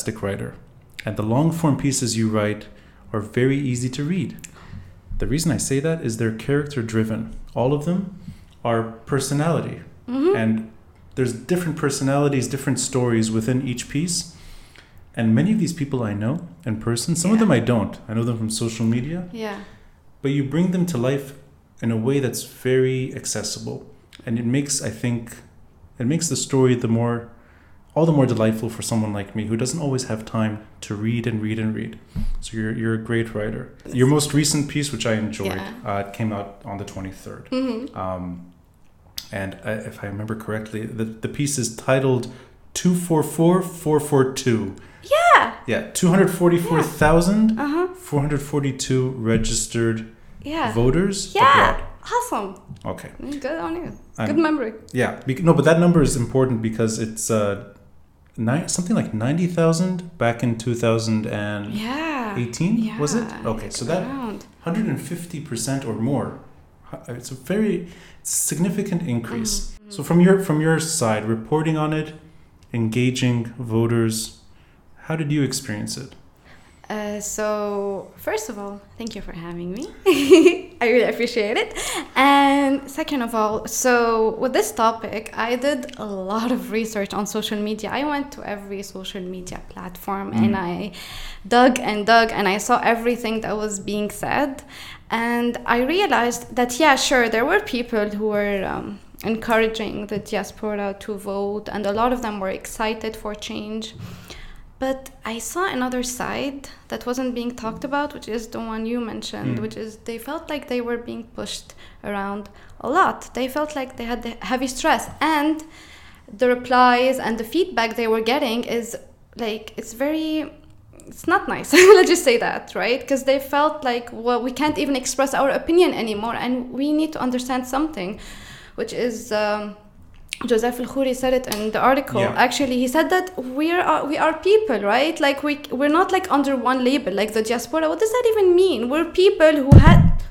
fantastic writer, and the long form pieces you write are very easy to read. The reason I say that is they're character driven. All of them are personality, Mhm. and there's different personalities, different stories within each piece. And many of these people I know in person. Some of them I don't. I know them from social media Yeah. but you bring them to life in a way that's very accessible and it makes i think it makes the story the more all the more delightful for someone like me who doesn't always have time to read and read and read so you're, you're a great writer your most recent piece which i enjoyed Yeah. uh, came out on the 23rd Mhm. um, and I, if i remember correctly the, the piece is titled 244442 Yeah. yeah 244442 Uh huh. 442 registered Yeah. voters Yeah. Awesome. Okay. Good on you. I'm- Good memory. Yeah. No, but that number is important because it's uh, ni- something like 90,000 back in 2018, Yeah. was it? Okay, so that around. 150% or more. It's a very significant increase. Mm-hmm. So from your from your side, reporting on it, engaging voters, how did you experience it? Uh, so, first of all, thank you for having me. I really appreciate it. And second of all, so with this topic, I did a lot of research on social media. I went to every social media platform and I dug and dug and I saw everything that was being said. And I realized that, yeah, sure, there were people who were um, encouraging the diaspora to vote, and a lot of them were excited for change. But I saw another side that wasn't being talked about, which is the one you mentioned, Mm. which is they felt like they were being pushed around a lot. They felt like they had the heavy stress. And the replies and the feedback they were getting is like, it's very, it's not nice. Let's just say that, right? Because they felt like, well, we can't even express our opinion anymore. And we need to understand something, which is. Um, Joseph Al Khouri said it in the article. Yeah. Actually, he said that we are we are people, right? Like we we're not like under one label, like the diaspora. What does that even mean? We're people who had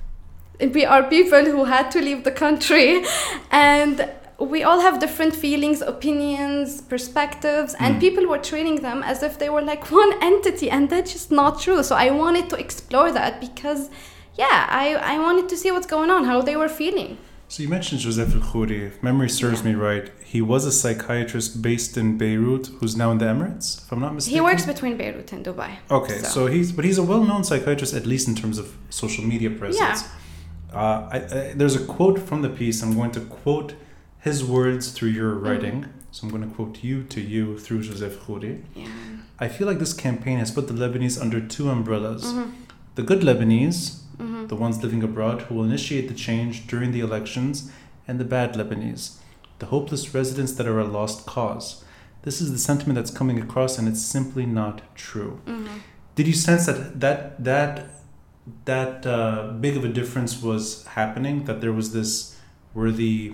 we are people who had to leave the country, and we all have different feelings, opinions, perspectives, and Mm. people were treating them as if they were like one entity, and that's just not true. So I wanted to explore that because, yeah, I I wanted to see what's going on, how they were feeling. So you mentioned Joseph Al Khouri. If memory serves Yeah. me right, he was a psychiatrist based in Beirut who's now in the Emirates, if I'm not mistaken. He works between Beirut and Dubai. Okay, so, he's but he's a well-known psychiatrist at least in terms of social media presence. Uh, I, I, there's a quote from the piece. I'm going to quote his words through your Mm-hmm. writing. So I'm going to quote you to you through Joseph Khouri. yeah. I feel like this campaign has put the Lebanese under two umbrellas: Mhm. the good Lebanese, Mhm. the ones living abroad who will initiate the change during the elections, and the bad Lebanese, the hopeless residents that are a lost cause. This is the sentiment that's coming across, and it's simply not true. Mhm. Did you sense that that that that uh, big of a difference was happening? That there was this worthy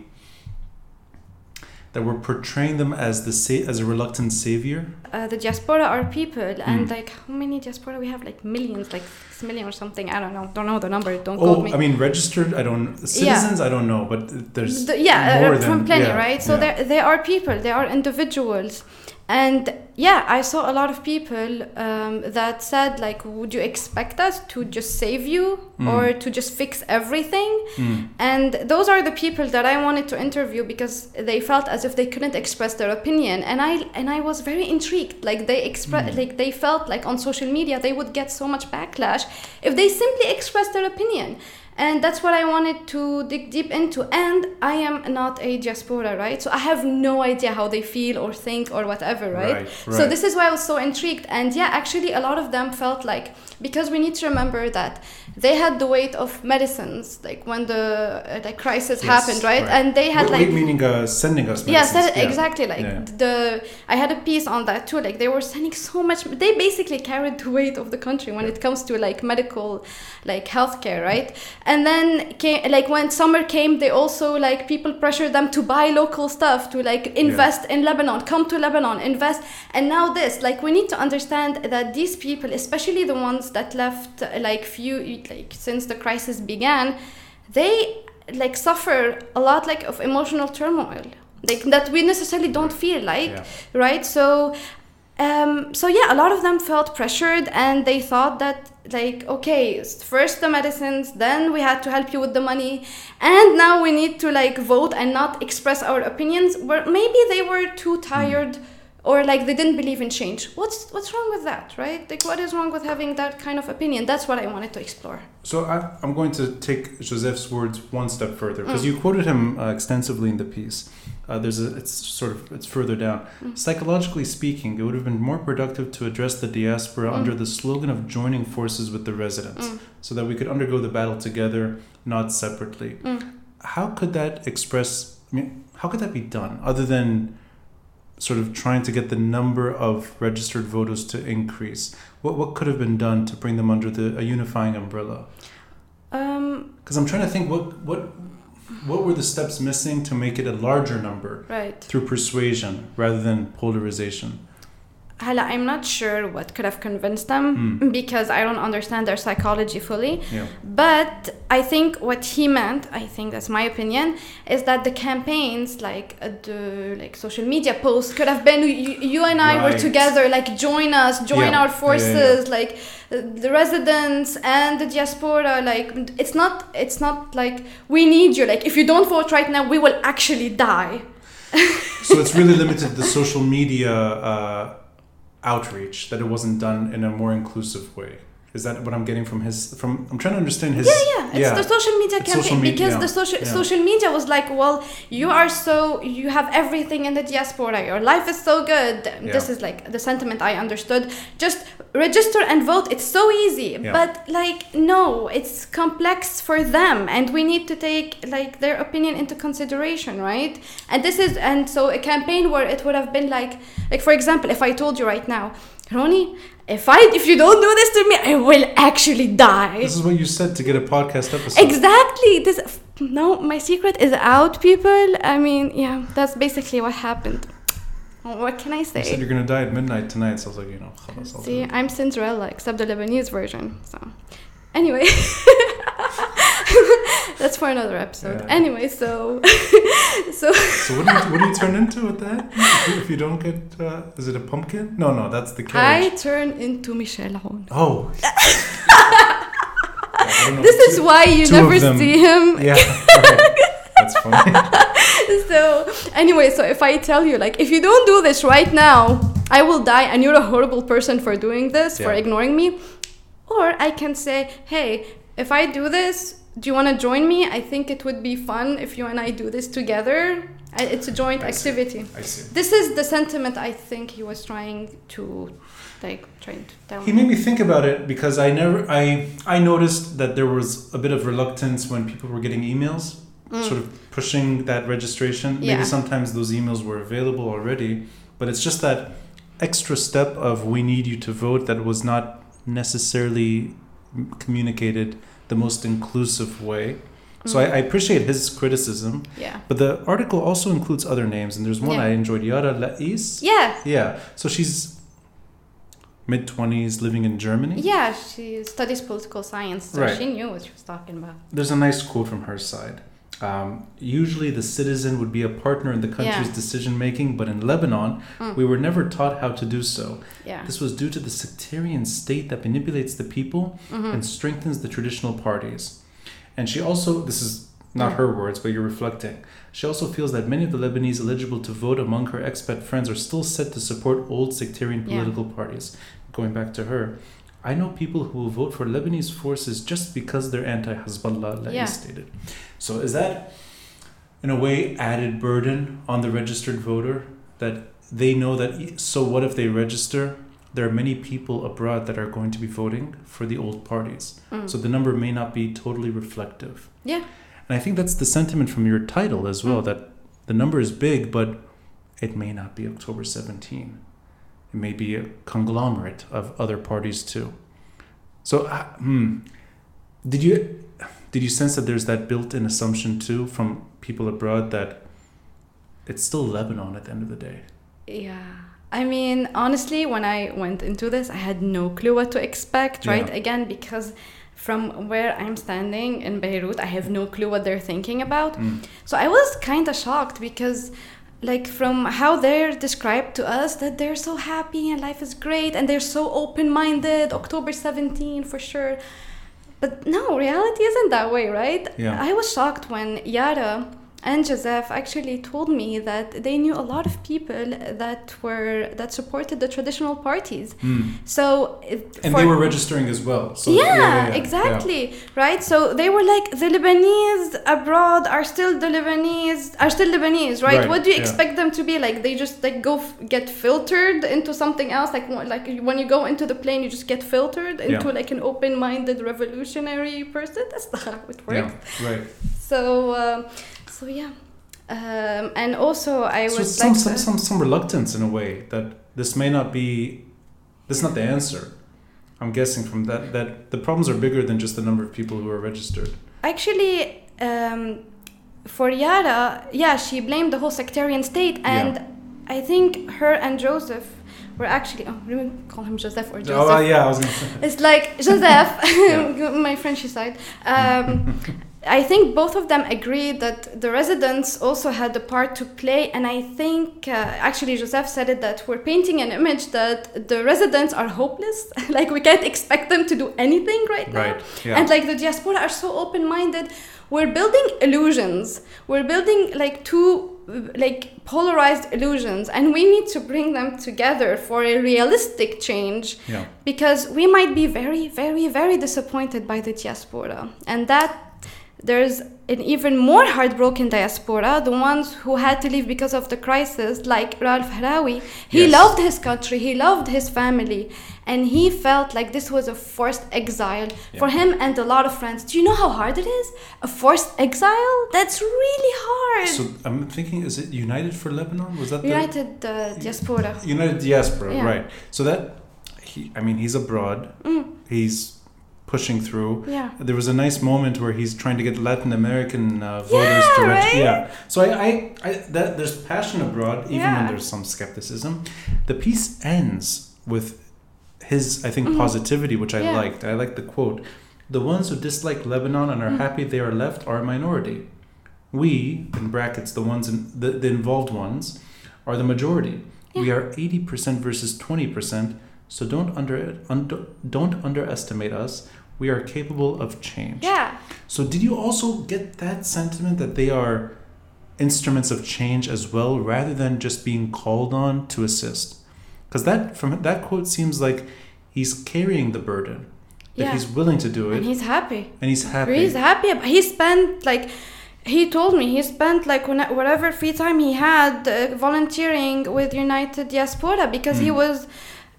that we're portraying them as the sa- as a reluctant savior. Uh, the diaspora are people, and Mm. like how many diaspora we have? Like millions, like six million or something. I don't know. Don't know the number. Don't Oh, me. I mean, registered. I don't citizens. I don't know, but there's The- yeah, more uh, than from plenty, yeah, right? So yeah. they they are people. They are individuals, and yeah, I saw a lot of people um, that said like, "Would you expect us to just save you Mm. or to just fix everything?" Mm. And those are the people that I wanted to interview because they felt as if they couldn't express their opinion, and I and I was very intrigued. Like they express, Mm. like they felt like on social media they would get so much backlash if they simply expressed their opinion. And that's what I wanted to dig deep into. And I am not a diaspora, right? So I have no idea how they feel or think or whatever, right? Right, So this is why I was so intrigued. And yeah, actually, a lot of them felt like because we need to remember that they had the weight of medicines, like when the uh, the crisis Yes, happened, right? And they had Wait, like wait, meaning uh, sending us. Yes, medicines. that, exactly. Like Yeah. the, I had a piece on that too. Like they were sending so much. They basically carried the weight of the country when it comes to like medical, like healthcare, right? And then came like when summer came, they also like people pressured them to buy local stuff to like invest in Lebanon, come to Lebanon, invest. And now this, like we need to understand that these people, especially the ones that left like few like since the crisis began, they like suffer a lot like of emotional turmoil like that we necessarily don't feel like Yeah. right so Um, so yeah, a lot of them felt pressured, and they thought that like okay, first the medicines, then we had to help you with the money, and now we need to like vote and not express our opinions. Where maybe they were too tired. Or like they didn't believe in change. What's what's wrong with that, right? Like what is wrong with having that kind of opinion? That's what I wanted to explore. So I, I'm going to take Joseph's words one step further because Mm. you quoted him uh, extensively in the piece. Uh, there's a, it's sort of it's further down. Mm. Psychologically speaking, it would have been more productive to address the diaspora Mm. under the slogan of joining forces with the residents, Mm. so that we could undergo the battle together, not separately. Mm. How could that express? I mean, how could that be done other than sort of trying to get the number of registered voters to increase? What what could have been done to bring them under the a unifying umbrella? Um, Because I'm trying to think what what what were the steps missing to make it a larger number right. through persuasion rather than polarization. Hala, I'm not sure what could have convinced them Mm. because I don't understand their psychology fully. Yeah. But I think what he meant, I think that's my opinion, is that the campaigns, like uh, the like social media posts, could have been you, you and I were together, like join us, join Yeah. our Yeah, yeah, forces, like uh, the residents and the diaspora. Like it's not, it's not like we need you. Like if you don't vote right now, we will actually die. So it's really limited the social media uh, outreach that it wasn't done in a more inclusive way. Is that what I'm getting from his? From I'm trying to understand his. Yeah, yeah. It's the social media It's campaign social media, because yeah. the social Yeah. social media was like, well, you are so you have everything in the diaspora. Your life is so good. This is like the sentiment I understood. Just register and vote. It's so easy. Yeah. But like no, it's complex for them, and we need to take like their opinion into consideration, right? And this is and so a campaign where it would have been like like for example, if I told you right now, Ronnie If I if you don't do this to me, I will actually die. This is what you said to get a podcast episode. Exactly. This no, my secret is out, people. I mean, yeah, that's basically what happened. What can I You said say? you're gonna die at midnight tonight, so I was like, you know, خلاص, I'll do See, it. I'm Cinderella, except the Lebanese version. So, anyway, that's for another episode. Yeah. Anyway, so, so So what do you what do you turn into with that? If you, if you don't get, uh, is it a pumpkin? No, no, that's the I turn into Michelle. Oh. Yeah, I don't know, This is why you never see him Yeah, right. that's funny. so anyway so if i tell you like if you don't do this right now i will die and you're a horrible person for doing this for ignoring me or i can say hey if i do this do you want to join me i think it would be fun if you and i do this together it's a joint I see. activity I see. this is the sentiment i think he was trying to like trying to tell He made me think about it because I never I I noticed that there was a bit of reluctance when people were getting emails, sort of pushing that registration. Mm. Yeah. Maybe sometimes those emails were available already, but it's just that extra step of we need you to vote that was not necessarily communicated the most inclusive way. So I, mm-hmm. I appreciate his criticism, yeah but the article also includes other names, and there's one Yeah. I enjoyed, Yara Lais. yeah Yeah. So she's mid twenties, living in Germany. yeah she studies political science so Right. she knew what she was talking about There's a nice quote from her side. Um, usually, the citizen would be a partner in the country's Yeah. decision making, but in Lebanon, Mm. we were never taught how to do so. yeah This was due to the sectarian state that manipulates the people Mhm. and strengthens the traditional parties. And she also, this is not Mm. her words, but you're reflecting. She also feels that many of the Lebanese eligible to vote among her expat friends are still set to support old sectarian Yeah. political parties. Going back to her, I know people who will vote for Lebanese forces just because they're anti Hezbollah, Lais Yeah. stated. So is that, in a way, added burden on the registered voter that they know that, so what if they register? There are many people abroad that are going to be voting for the old parties. Mm. So the number may not be totally reflective. Yeah. And I think that's the sentiment from your title as well Mm. that the number is big, but it may not be October 17. It may be a conglomerate of other parties too. So, uh, hmm, did you did you sense that there's that built-in assumption too from people abroad that it's still Lebanon at the end of the day? Yeah. I mean, honestly, when I went into this, I had no clue what to expect, right? Yeah. Again, because from where I'm standing in Beirut, I have no clue what they're thinking about. Mm. So I was kind of shocked because, like from how they're described to us that they're so happy and life is great and they're so open-minded october 17 for sure but no reality isn't that way right Yeah. i was shocked when yara and Joseph actually told me that they knew a lot of people that were that supported the traditional parties. Hmm. So And for- they were registering as well. So yeah, yeah, exactly right so they were like the lebanese abroad are still the lebanese are still lebanese right, Right, what do you yeah. expect them to be like they just like go f- get filtered into something else like like when you go into the plane you just get filtered into Yeah. like an open-minded revolutionary person that's not how it works Yeah, right. so um, so yeah um, and also i So would some, like some, some, some reluctance in a way that this may not be, this is not the answer. I'm guessing from that, that the problems are bigger than just the number of people who are registered. Actually, um, for Yara, yeah, she blamed the whole sectarian state, and I think her and Joseph were actually. Oh, me call him Joseph or Joseph. Oh, uh, yeah, I was going to say. It's like Joseph, my French side. Um, I think both of them agreed that the residents also had a part to play, and I think uh, actually Joseph said it that we're painting an image that the residents are hopeless, like we can't expect them to do anything right now. Yeah. And like the diaspora are so open minded. We're building illusions. We're building like two like polarized illusions and we need to bring them together for a realistic change Yeah. because we might be very very very disappointed by the diaspora and that there's an even more heartbroken diaspora the ones who had to leave because of the crisis like Ralph Harawi he Yes. loved his country he loved his family and he felt like this was a forced exile for him and a lot of friends do you know how hard it is a forced exile that's really hard So I'm thinking, is it United for Lebanon? Was that the united uh, diaspora United Diaspora? Yeah. Right. So that he, I mean, he's abroad. Mm, He's pushing through. yeah There was a nice moment where he's trying to get Latin American uh, voters Yeah, to reg- right? Yeah. So I, I, I, that there's passion abroad, even when there's some skepticism. The piece ends with his, I think, Mhm. positivity, which I Yeah. liked. I like the quote: "The ones who dislike Lebanon and are Mm. happy they are left are a minority. We, in brackets, the ones in the, the involved ones, are the majority. We are eighty percent versus twenty percent." So don't under, under don't underestimate us. We are capable of change. yeah So did you also get that sentiment that they are instruments of change as well, rather than just being called on to assist? Because that from that quote seems like he's carrying the burden, that Yeah. he's willing to do it, and he's happy and he's happy. He's happy. He spent like he told me he spent like whatever free time he had uh, volunteering with United Diaspora because he Mm. was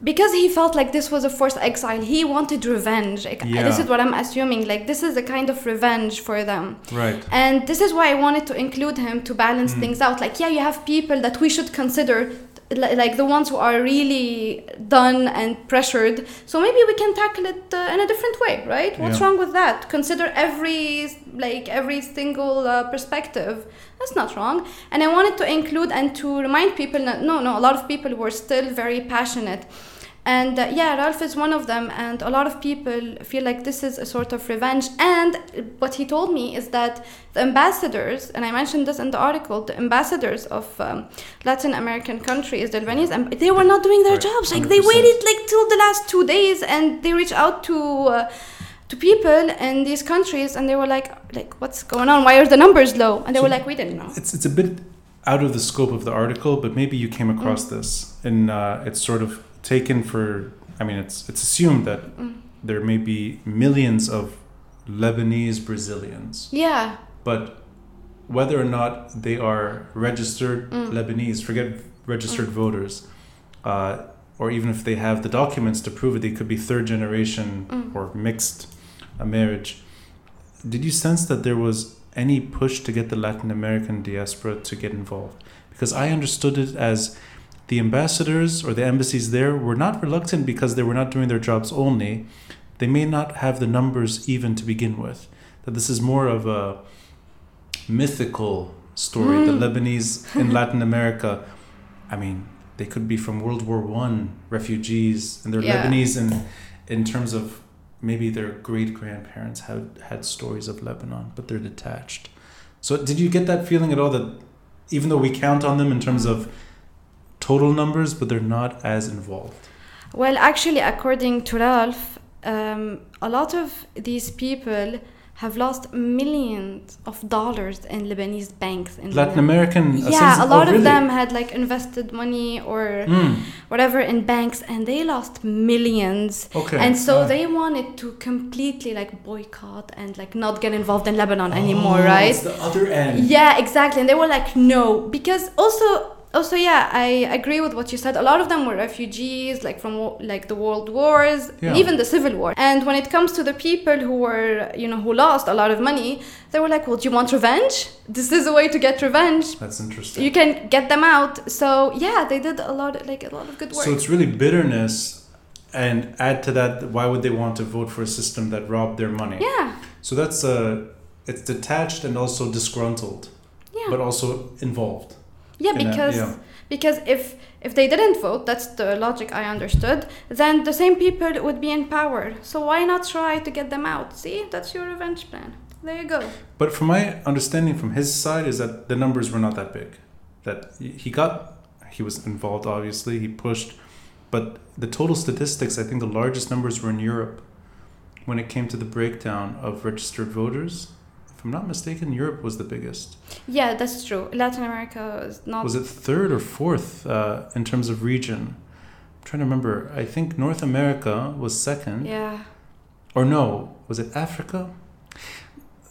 because he felt like this was a forced exile. He wanted revenge. Like, Yeah. This is what I'm assuming. Like this is a kind of revenge for them. right. And this is why I wanted to include him to balance Mm. things out. Like, yeah, you have people that we should consider, like the ones who are really done and pressured. So maybe we can tackle it uh, in a different way, right? What's Yeah. wrong with that? Consider every like every single uh, perspective. That's not wrong. And I wanted to include and to remind people that no, no, a lot of people were still very passionate. And uh, yeah, Ralph is one of them, and a lot of people feel like this is a sort of revenge. And what he told me is that the ambassadors, and I mentioned this in the article, the ambassadors of um, Latin American countries, the Lebanese, and they were not doing their Right, jobs. Like they 100%. waited like till the last two days, and they reached out to. Uh, to people in these countries and they were like like what's going on why are the numbers low and they So- were like we didn't know It's it's a bit out of the scope of the article, but maybe you came across Mm. this, and uh, it's sort of taken for. I mean, it's it's assumed that Mm. there may be millions of Lebanese Brazilians, yeah but whether or not they are registered Mm. Lebanese, forget registered voters, uh, or even if they have the documents to prove it, they could be third generation Mm. or mixed a marriage. Did you sense that there was any push to get the Latin American diaspora to get involved? Because I understood it as the ambassadors or the embassies there were not reluctant because they were not doing their jobs only. They may not have the numbers even to begin with. That this is more of a mythical story. Mm. The Lebanese in Latin America, I mean, they could be from World War One refugees, and they're Yeah. Lebanese in in terms of maybe their great grandparents had had stories of Lebanon, but they're detached. So, did you get that feeling at all that even though we count on them in terms of total numbers, but they're not as involved. Well, actually, according to Ralph, um, a lot of these people have lost millions of dollars in Lebanese banks. In Latin Lebanon. American. Yeah, a oh, lot of really? them had like invested money or Mm, whatever in banks, and they lost millions. okay. And so Ah. they wanted to completely like boycott and like not get involved in Lebanon anymore, Oh, right? It's the other end. Yeah, exactly. And they were like, no, because also, also, yeah, I agree with what you said. A lot of them were refugees, like from like the world wars, Yeah. even the civil war. And when it comes to the people who were, you know, who lost a lot of money, they were like, well, do you want revenge? This is a way to get revenge. That's interesting. You can get them out. So yeah, they did a lot, like a lot of good work. So it's really bitterness, and add to that, why would they want to vote for a system that robbed their money? yeah, So that's uh, it's detached and also disgruntled, yeah. but also involved. Yeah, because yeah. because if if they didn't vote, that's the logic I understood. Then the same people would be in power. So why not try to get them out? See, that's your revenge plan. There you go. But from my understanding from his side is that the numbers were not that big. That he got, he was involved obviously, he pushed, but the total statistics, I think the largest numbers were in Europe when it came to the breakdown of registered voters. I'm not mistaken, Europe was the biggest. Yeah, that's true. Latin America is not. Was it third or fourth uh, in terms of region? I'm trying to remember. I think North America was second. Yeah. Or no, was it Africa?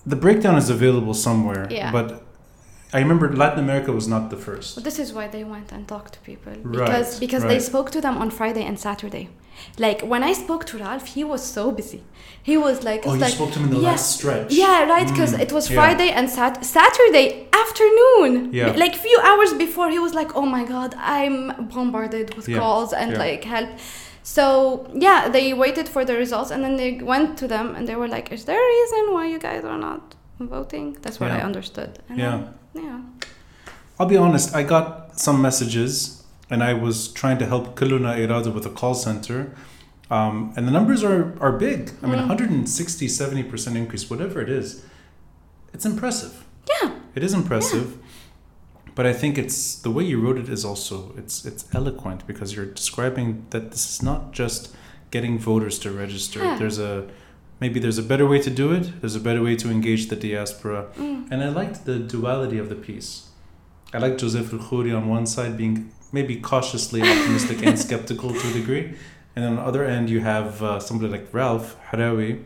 The breakdown is available somewhere. Yeah. But I remember Latin America was not the first. But this is why they went and talked to people Right, because because they spoke to them on Friday and Saturday. Like when I spoke to Ralph, he was so busy. He was like, Oh, you like spoke to him in the yeah, last stretch. Yeah, right. Because Mm, it was yeah. Friday and sat- Saturday afternoon. Yeah. Like few hours before, he was like, "Oh my God, I'm bombarded with Yeah, calls and like help." So yeah, they waited for the results and then they went to them and they were like, "Is there a reason why you guys are not voting?" That's what I understood. And Yeah. then, yeah. I'll be honest, I got some messages and I was trying to help Kuluna Irada with a call center. Um, and the numbers are, are big. I mean, Mm. 160, 70% increase, whatever it is. It's impressive. Yeah. It is impressive. But I think it's the way you wrote it is also it's it's eloquent because you're describing that this is not just getting voters to register. Yeah. There's a maybe there's a better way to do it. There's a better way to engage the diaspora. Mm. And I liked the duality of the piece. I liked Joseph El Khouri on one side being maybe cautiously optimistic and skeptical to a degree. And on the other end, you have uh, somebody like Ralph Harawi,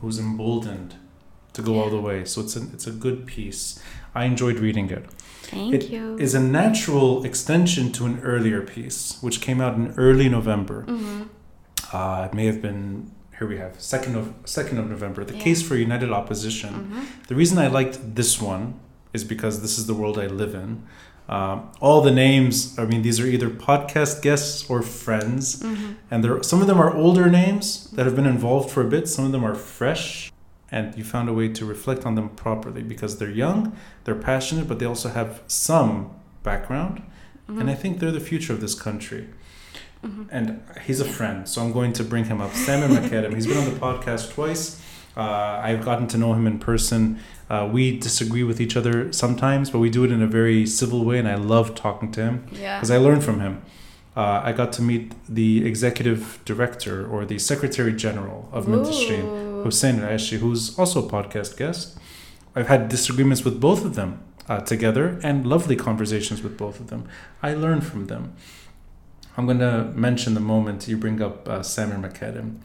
who's emboldened to go all the way. So it's a, it's a good piece. I enjoyed reading it. Thank It you. Is a natural extension to an earlier piece, which came out in early November. hmm Uh, it may have been here we have second of second of November. The Yeah. case for united opposition. hmm The reason I liked this one is because this is the world I live in. Um, all the names, I mean, these are either podcast guests or friends, hmm and there some of them are older names that have been involved for a bit. Some of them are fresh, and you found a way to reflect on them properly because they're young, they're passionate, but they also have some background, Mm-hmm. and I think they're the future of this country. hmm And he's a friend, so I'm going to bring him up. Samir McAdam. He's been on the podcast twice. Uh, I've gotten to know him in person. Uh, we disagree with each other sometimes, but we do it in a very civil way, and I love talking to him Yeah. because I learned from him. Uh, I got to meet the executive director or the secretary general of Minteshreen. Hussein Aishi, who's also a podcast guest. I've had disagreements with both of them uh, together and lovely conversations with both of them. I learned from them. I'm going to mention the moment you bring up uh, Samir McAdam.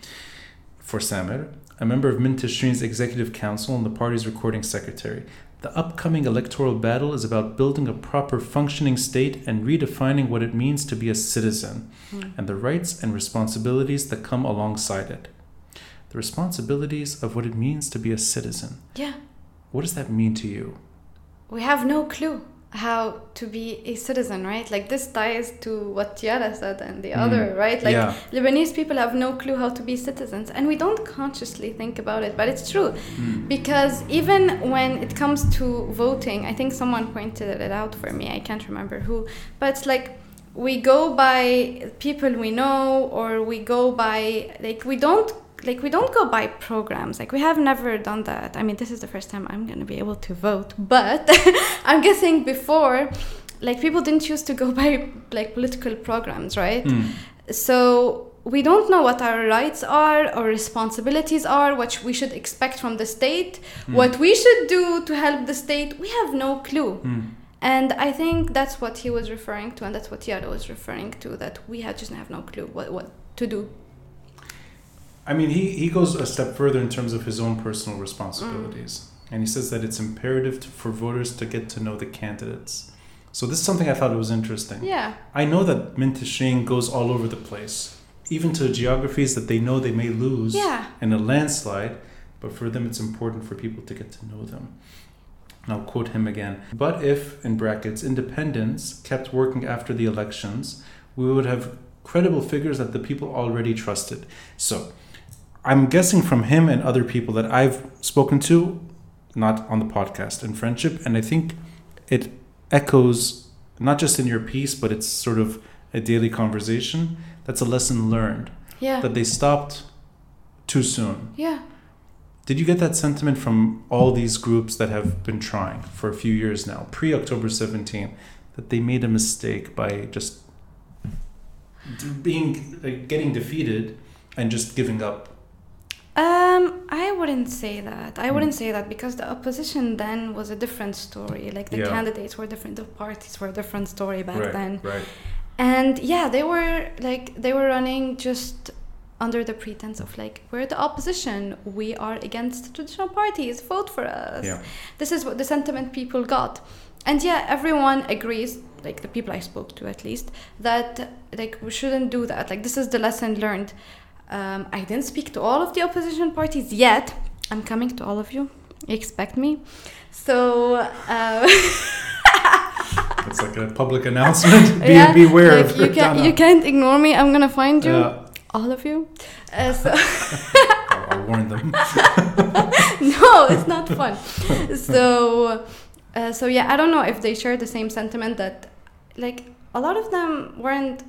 For Samir, a member of Minteshreen's executive council and the party's recording secretary, the upcoming electoral battle is about building a proper functioning state and redefining what it means to be a citizen Mm. and the rights and responsibilities that come alongside it. The responsibilities of what it means to be a citizen. Yeah. What does that mean to you? we have no clue how to be a citizen, right? Like this ties to what Yara said and the Mm. other, right? Like yeah. Lebanese people have no clue how to be citizens, and we don't consciously think about it, but it's true Mm. because even when it comes to voting, I think someone pointed it out for me. I can't remember who, but it's like we go by people we know, or we go by like we don't like we don't go by programs like we have never done that i mean this is the first time i'm going to be able to vote but i'm guessing before like people didn't choose to go by like political programs right Mm. so we don't know what our rights are or responsibilities are what we should expect from the state Mm. what we should do to help the state we have no clue Mm. and i think that's what he was referring to and that's what Yara was referring to that we had just have no clue what, what to do I mean, he, he goes a step further in terms of his own personal responsibilities. Mm. And he says that it's imperative to, for voters to get to know the candidates. So this is something I thought was interesting. yeah I know that Minteshreen goes all over the place, even to geographies that they know they may lose yeah in a landslide, but for them it's important for people to get to know them. And I'll quote him again. But if, in brackets, independents kept working after the elections, we would have credible figures that the people already trusted. So I'm guessing from him and other people that I've spoken to, not on the podcast, in friendship, and I think it echoes not just in your piece, but it's sort of a daily conversation. That's a lesson learned yeah that they stopped too soon. yeah Did you get that sentiment from all these groups that have been trying for a few years now, pre October 17, that they made a mistake by just being like, getting defeated and just giving up? Um, I wouldn't say that. I Hmm. wouldn't say that because the opposition then was a different story. Like the Yeah. candidates were different, the parties were a different story back then. right. And yeah, they were like they were running just under the pretense of like we're the opposition, we are against traditional parties, vote for us. Yeah. This is what the sentiment people got. And yeah, everyone agrees, like the people I spoke to at least, that like we shouldn't do that. Like this is the lesson learned. Um, I didn't speak to all of the opposition parties yet. I'm coming to all of you. Expect me. So uh, It's like a public announcement. Be, yeah, beware like of you can't you can't ignore me. I'm gonna find you, Yeah, all of you. Uh, so I'll, I'll warn them. no, it's not fun. So, uh, so yeah, I don't know if they share the same sentiment that, like, a lot of them weren't,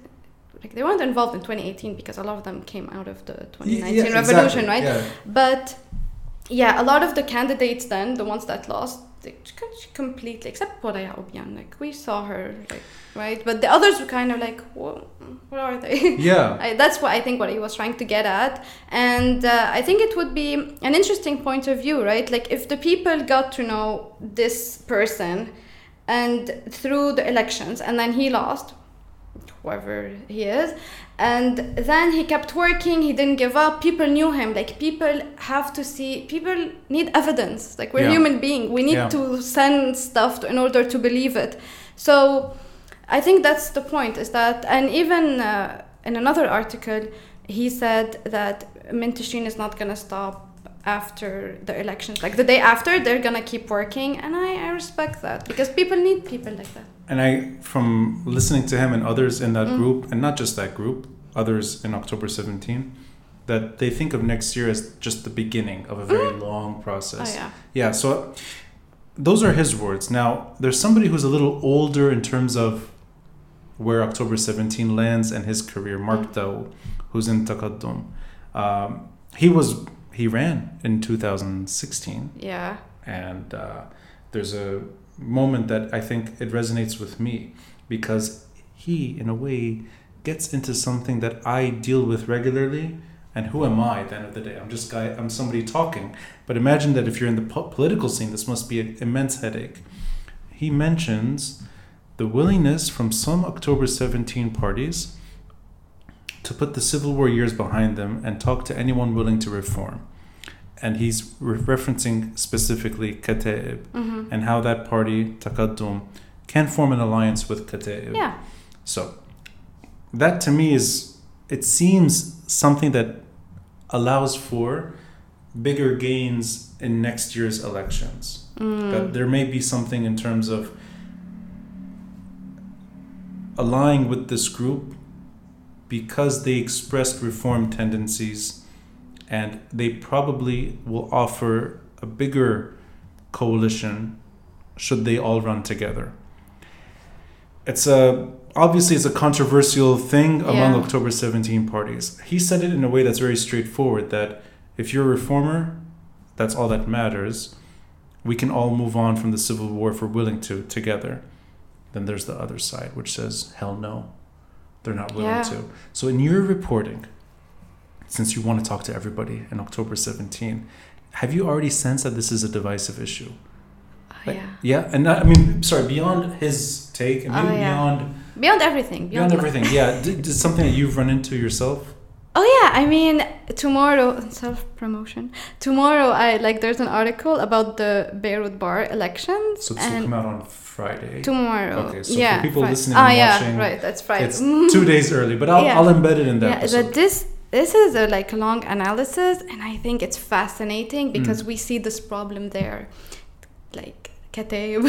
like, they weren't involved in 2018 because a lot of them came out of the 2019 Yeah, revolution, exactly, right? Yeah. But yeah, a lot of the candidates then, the ones that lost, they completely, except Paula Yacoubian, like, we saw her, like, right? But the others were kind of like, what are they? Yeah. I, that's what I think what he was trying to get at, and uh, I think it would be an interesting point of view, right? Like if the people got to know this person, and through the elections, and then he lost, whoever he is, and then he kept working. He didn't give up. People knew him. Like people have to see. People need evidence. Like we're Yeah. human being. We need Yeah. to send stuff to, in order to believe it. So I think that's the point is that, and even uh, in another article, he said that Minteshreen is not going to stop after the elections. Like the day after, they're going to keep working. And I, I respect that because people need people like that. And I, from listening to him and others in that Mm. group, and not just that group, others in October 17, that they think of next year as just the beginning of a very long process. Oh, yeah. Yeah, so those are his words. Now, there's somebody who's a little older in terms of where October 17 lands and his career, Mark Mm. Daou, who's in Taqaddum. Um, he was he ran in 2016 Yeah. and uh, there's a moment that I think it resonates with me because he, in a way, gets into something that I deal with regularly. And who am I at the end of the day? I'm just guy. I'm somebody talking. But imagine that if you're in the po- political scene, this must be an immense headache. He mentions the willingness from some October 17 parties to put the Civil War years behind them and talk to anyone willing to reform. And he's re- referencing specifically Kata'ib hmm and how that party, Taqaddum, can form an alliance with Kata'ib. Yeah. So that to me is, it seems something that allows for bigger gains in next year's elections. Mm. That there may be something in terms of allying with this group because they expressed reform tendencies and they probably will offer a bigger coalition should they all run together. It's a obviously it's a controversial thing among Yeah. October 17 parties. He said it in a way that's very straightforward that if you're a reformer, that's all that matters. We can all move on from the civil war if we're willing to together. Then there's the other side, which says, hell no, they're not willing Yeah. to. So, in your reporting, since you want to talk to everybody in October 17, have you already sensed that this is a divisive issue? Oh, Like, yeah. Yeah, and I I mean, sorry, beyond his take and Oh, yeah. beyond Beyond everything. beyond Beyond, everything, yeah. D- d- something that you've run into yourself? Oh yeah, I mean tomorrow self promotion. Tomorrow I like there's an article about the Beirut bar elections So this will and come out on Friday. tomorrow. Okay, so for yeah, people Fri- listening ah, and yeah, watching, right, that's Friday. It's two days early, but I'll, Yeah. I'll embed it in that yeah, episode. that this this is a like long analysis and I think it's fascinating because Mm. we see this problem there. Like Kataib.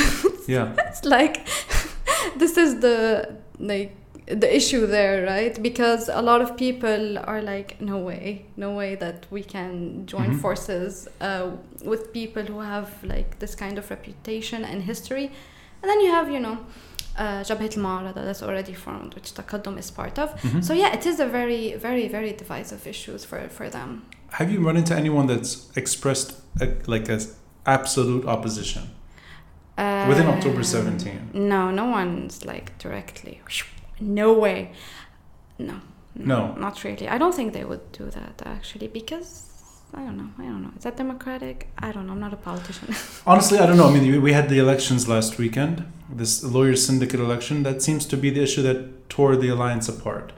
yeah, it's like this is the like the issue there right because a lot of people are like no way no way that we can join Mhm. forces uh, with people who have like this kind of reputation and history and then you have you know uh, Jabhat al-Ma'arada that's already formed, which Taqaddum is part of. Mm-hmm. So yeah, it is a very, very, very divisive issues for, for them. Have you run into anyone that's expressed a, like a absolute opposition uh, within October 17? No, no one's like directly. No way. No, no. No. Not really. I don't think they would do that actually because I don't know. I don't know. Is that democratic? I don't know. I'm not a politician. Honestly, I don't know. I mean, we- had the elections last weekend. This lawyers syndicate election that seems to be the issue that tore the alliance apart.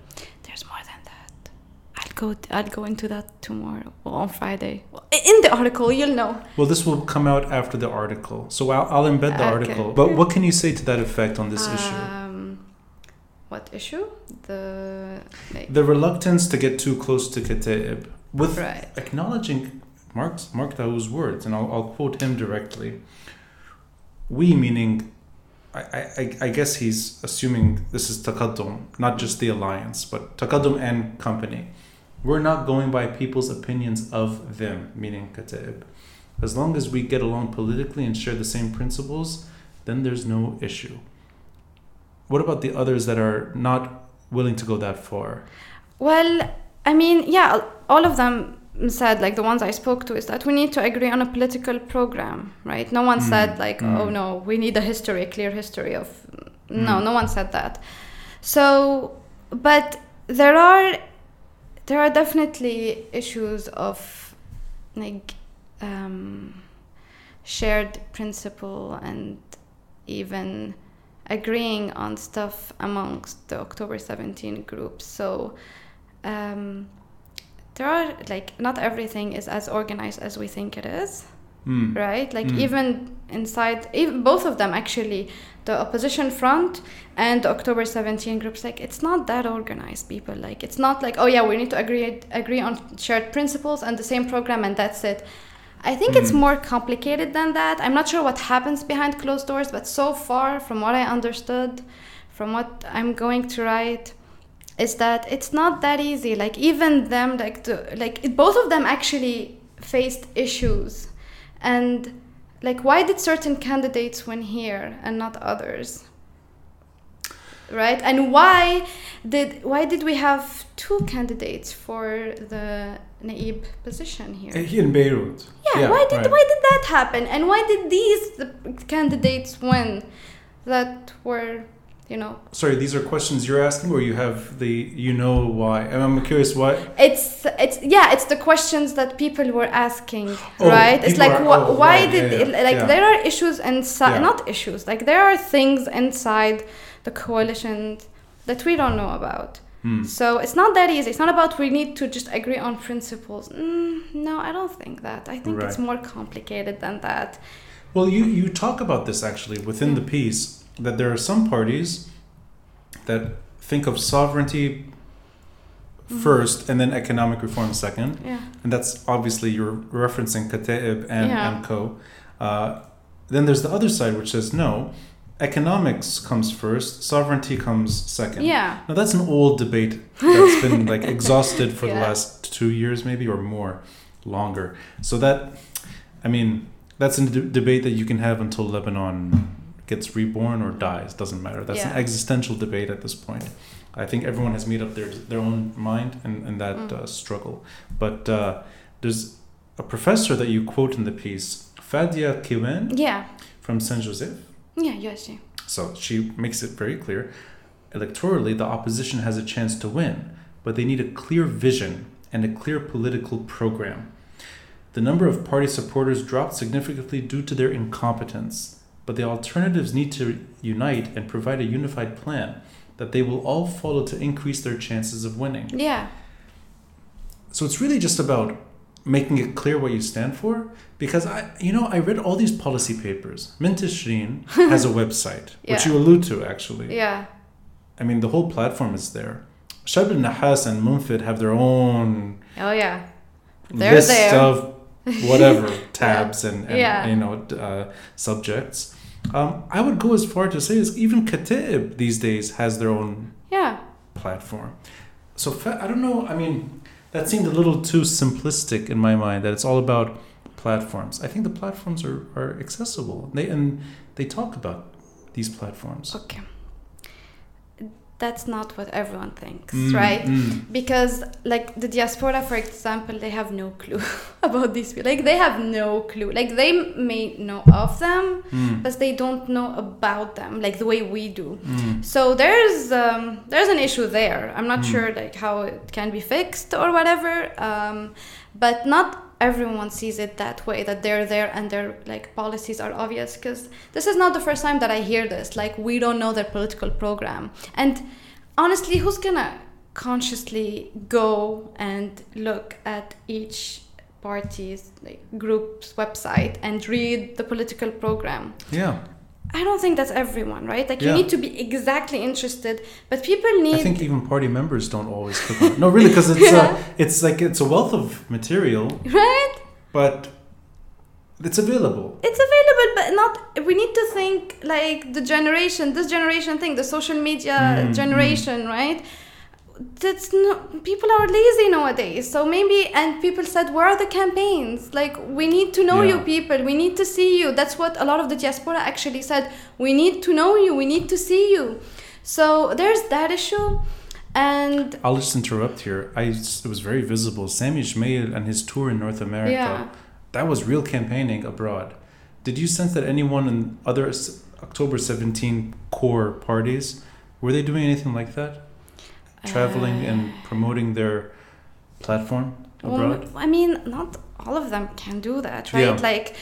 There's more than that. I'll go. I'll go into that tomorrow or on Friday. Well, in the article, you'll know. Well, this will come out after the article, so I'll, I'll embed the Okay. article. But what can you say to that effect on this issue? Um, what issue? The like, The reluctance to get too close to Kataib, with right. acknowledging Mark's, Mark Daoud's words, and I'll, I'll quote him directly. We, meaning, I, I, I guess he's assuming this is Taqaddum, not just the alliance, but Taqaddum and company. We're not going by people's opinions of them, meaning Kataib. As long as we get along politically and share the same principles, then there's no issue. What about the others that are not willing to go that far? Well, I mean, yeah, all of them said, like the ones I spoke to, is that we need to agree on a political program, right? No one Mm, said, like, mm. oh no, we need a history, a clear history of. No, Mm. no one said that. So, but there are, there are definitely issues of, like, um, shared principle and even agreeing on stuff amongst the October 17 groups. So um, there are like not everything is as organized as we think it is, Mm. right? Like Mm. even inside, even both of them actually, the opposition front and October 17 groups, like it's not that organized. People like it's not like oh yeah we need to agree agree on shared principles and the same program and that's it. I think it's Mm. more complicated than that. I'm not sure what happens behind closed doors, but so far, from what I understood, from what I'm going to write, is that it's not that easy. Like even them, like the, like it, both of them actually faced issues, and like why did certain candidates win here and not others? Right, and why did why did we have two candidates for the Naib position here? Uh, here in Beirut. Yeah, why did right. why did that happen? And why did these the candidates win that were, you know, Sorry, these are questions you're asking, or you have the you know why? And I'm curious why. it's it's yeah, it's the questions that people were asking, Oh, right? It's like are- wh- oh, why right, did yeah, it, like yeah. there are issues inside Yeah. not issues, like there are things inside the coalition that we don't know about. Hmm. So it's not that easy. It's not about we need to just agree on principles. Mm, no, I don't think that. I think it's more complicated than that. Well, you you talk about this actually within the piece that there are some parties that think of sovereignty Mm-hmm. first and then economic reform second, Yeah. and that's obviously you're referencing Kataib and, Yeah. and co. Uh, then there's the other side which says no, economics comes first, sovereignty comes second. Yeah. Now that's an old debate that's been like exhausted for the last two years, maybe or more, longer. So that, I mean, that's a d- debate that you can have until Lebanon gets reborn or dies. Doesn't matter. That's an existential debate at this point. I think everyone has made up their their own mind in, in that Mm. uh, struggle. But uh, there's a professor that you quote in the piece, Fadia Kiwan Yeah. from Saint Joseph. Yeah, yes, yeah. So she makes it very clear. Electorally, the opposition has a chance to win, but they need a clear vision and a clear political program. The number of party supporters dropped significantly due to their incompetence, but the alternatives need to unite and provide a unified plan that they will all follow to increase their chances of winning. Yeah. So it's really just about making it clear what you stand for because I you know I read all these policy papers. Minteshreen has a website which you allude to actually. Yeah. I mean the whole platform is there. Charbel Nahas and Munfid have their own Oh, yeah. They're list there. of whatever tabs and, and Yeah. you know uh, subjects. Um, I would go as far to say is even Kataib these days has their own Yeah. platform. So I don't know. I mean, that seemed a little too simplistic in my mind. That it's all about platforms. I think the platforms are, are accessible. They and they talk about these platforms. Okay. That's not what everyone thinks, Mm, right? mm. Because, like, the diaspora, for example, they have no clue about these people. Like, they have no clue. Like, they may know of them, Mm. but they don't know about them, like the way we do. Mm. So there's um, there's an issue there. I'm not Mm. sure like how it can be fixed or whatever. Um, but not everyone sees it that way. That they're there and their like policies are obvious. Because this is not the first time that I hear this. Like we don't know their political program. And honestly, who's gonna consciously go and look at each party's like group's website and read the political program? Yeah, I don't think that's everyone, right? Like Yeah. you need to be exactly interested, but people need. I think even party members don't always click on it. No, really, because it's Yeah. uh, it's like it's a wealth of material, right? but it's available. It's available, but not. We need to think like the generation, this generation thing, the social media Mm, generation, right? That's not. People are lazy nowadays, so maybe. And people said, "Where are the campaigns? Like, we need to know you, people. We need to see you." That's what a lot of the diaspora actually said. We need to know you. We need to see you. So there's that issue, and I'll just interrupt here. I it was very visible. Sami Gemayel and his tour in North America. Yeah. That was real campaigning abroad. Did you sense that anyone in other October 17 core parties were they doing anything like that? Traveling Uh, and promoting their platform abroad? Well, I mean, not all of them can do that, right? Yeah. Like,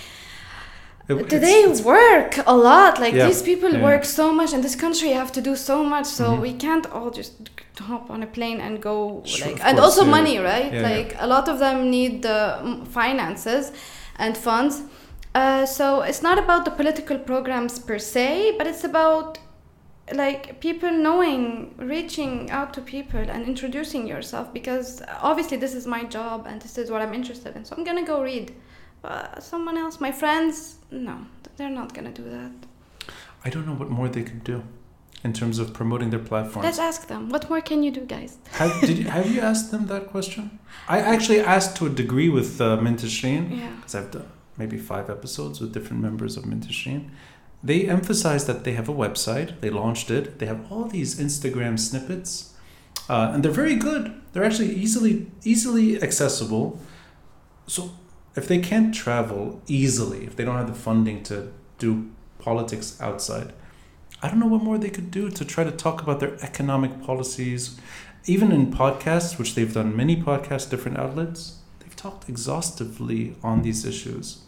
It- do they work a lot? Like, Yeah, these people yeah. work so much. In this country, have to do so much. So Mhm. we can't all just hop on a plane and go. Sure, like, and course, also money, right? Like, a lot of them need the mm, finances and funds. Uh, so it's not about the political programs per se, but it's about like people knowing reaching out to people and introducing yourself because obviously this is my job and this is what i'm interested in so i'm gonna go read but someone else my friends no they're not gonna do that I don't know what more they could do in terms of promoting their platform let's ask them what more can you do guys have, did you, have you asked them that question? I actually asked to a degree with uh, Minteshreen. yeah because I've done maybe five episodes with different members of Minteshreen. They emphasize that they have a website, they launched it, they have all these Instagram snippets, uh, and they're very good. They're actually easily easily accessible. So if they can't travel easily, if they don't have the funding to do politics outside, I don't know what more they could do to try to talk about their economic policies. Even in podcasts, which they've done many podcasts, different outlets, they've talked exhaustively on these issues.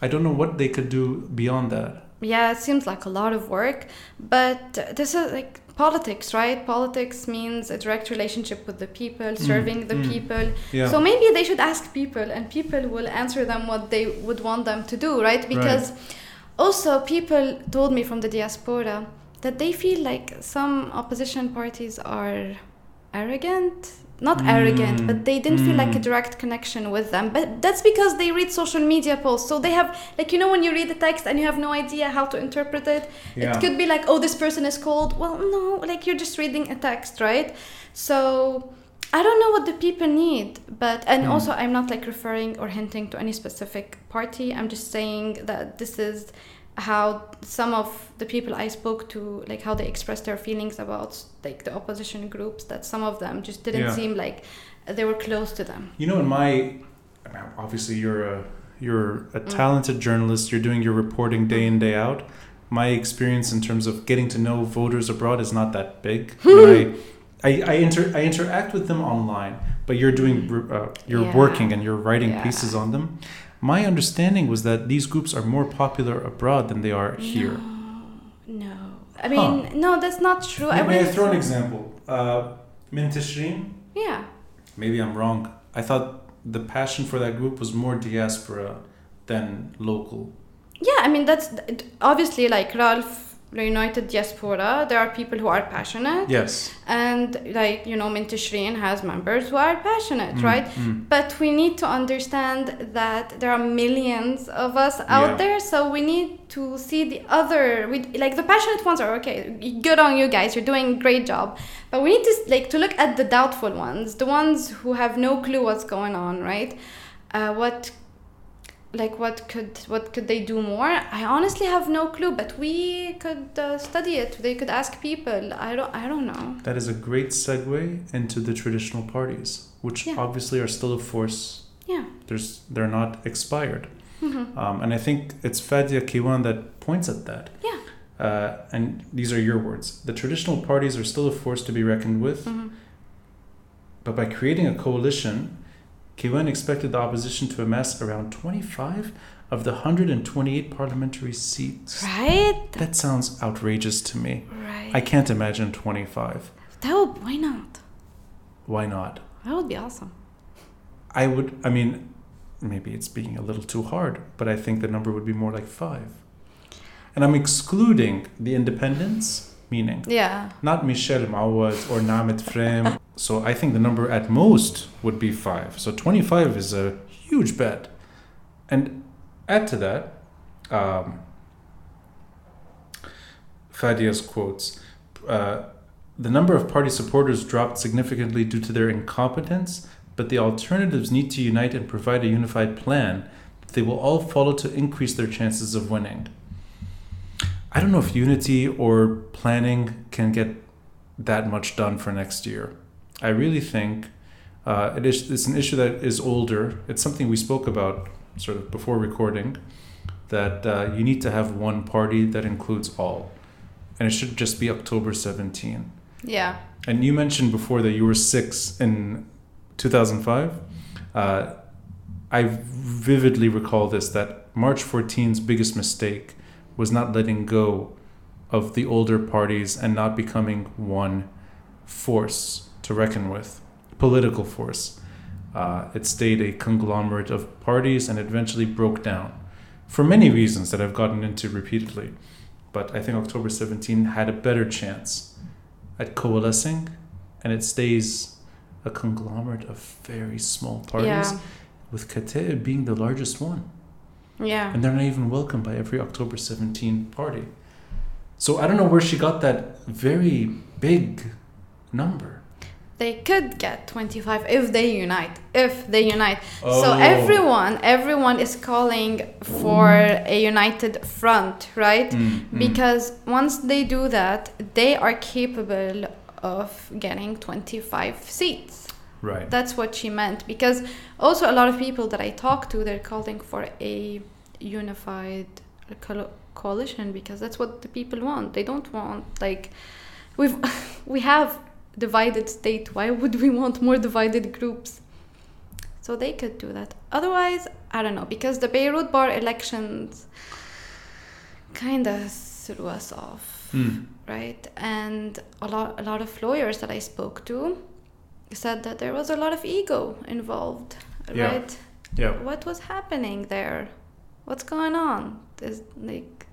I don't know what they could do beyond that. Yeah it seems like a lot of work but this is like politics right politics means a direct relationship with the people serving the mm. people Yeah. So maybe they should ask people, and people will answer them what they would want them to do, right? Because also people told me from the diaspora that they feel like some opposition parties are arrogant. Not Mm, arrogant, but they didn't feel like a mm. direct connection with them. But that's because they read social media posts. So they have, like, you know, when you read the text and you have no idea how to interpret it, yeah. it could be like, oh, this person is cold. Well, no, like you're just reading a text, right? So I don't know what the people need, but and Hmm. also I'm not like referring or hinting to any specific party. I'm just saying that this is how some of the people I spoke to, like how they expressed their feelings about like the opposition groups, that some of them just didn't Yeah. seem like they were close to them. You know, in my obviously you're a you're a Mm. talented journalist. You're doing your reporting day in day out. My experience in terms of getting to know voters abroad is not that big. I, I, I, I inter I interact with them online, but you're doing uh, you're Yeah. working and you're writing Yeah. pieces on them. My understanding was that these groups are more popular abroad than they are here. No, no. I mean, no, that's not true. I May, may I wouldn't throw an example? Uh, Minteshreen? Yeah. maybe I'm wrong. I thought the passion for that group was more diaspora than local. Yeah, I mean that's obviously like Ralph United Diaspora. There are people who are passionate, Yes. and like you know, Minteshreen has members who are passionate, Mm, right? mm. But we need to understand that there are millions of us out Yeah. there, so we need to see the other. We like the passionate ones are okay. Good on you guys, you're doing a great job. But we need to like to look at the doubtful ones, the ones who have no clue what's going on, right? Uh, what like what could what could they do more i honestly have no clue but we could uh, study it they could ask people i don't i don't know That is a great segue into the traditional parties, which Yeah. obviously are still a force. yeah There's they're not expired, mm-hmm. um, and I think it's Fadia Kiwan that points at that. Yeah. Uh, and these are your words. The traditional parties are still a force to be reckoned with, mm-hmm. but by creating a coalition, Kiwan expected the opposition to amass around 25 of the 128 parliamentary seats. right That sounds outrageous to me. right I can't imagine 25. that would why not Why not? that would be awesome I would, I mean, maybe it's being a little too hard, but I think the number would be more like five. And I'm excluding the independents, meaning yeah not Michel Moawad or Neemat Frem. So I think the number at most would be five. So 25 is a huge bet. And add to that, um, Fadia's quotes uh, the number of party supporters dropped significantly due to their incompetence, but the alternatives need to unite and provide a unified plan that they will all follow to increase their chances of winning. I don't know if unity or planning can get that much done for next year. I really think uh, it is, it's an issue that is older. It's something we spoke about sort of before recording that uh, you need to have one party that includes all. And it should just be October 17. yeah And you mentioned before that you were six in 2005. Uh, I vividly recall this that March 14's biggest mistake was not letting go of the older parties and not becoming one force to reckon with, political force. Uh, it stayed a conglomerate of parties and eventually broke down for many reasons that I've gotten into repeatedly. But I think October 17 had a better chance at coalescing, and it stays a conglomerate of very small parties, yeah with Kataib being the largest one. Yeah And they're not even welcomed by every October 17 party. So I don't know where she got that very big number. they could get 25 if they unite if they unite so Oh. everyone everyone is calling for a united front right Mm, mm. because once they do that they are capable of getting 25 seats right. that's what she meant because also a lot of people that i talk to they're calling for a unified coalition because that's what the people want they don't want like we've we have divided state why would we want more divided groups so they could do that otherwise i don't know because the beirut bar elections kind of threw us off Mm. right? And a lot, a lot of lawyers that I spoke to said that there was a lot of ego involved, Yeah. right? Yeah. What was happening there? What's going on? Is like,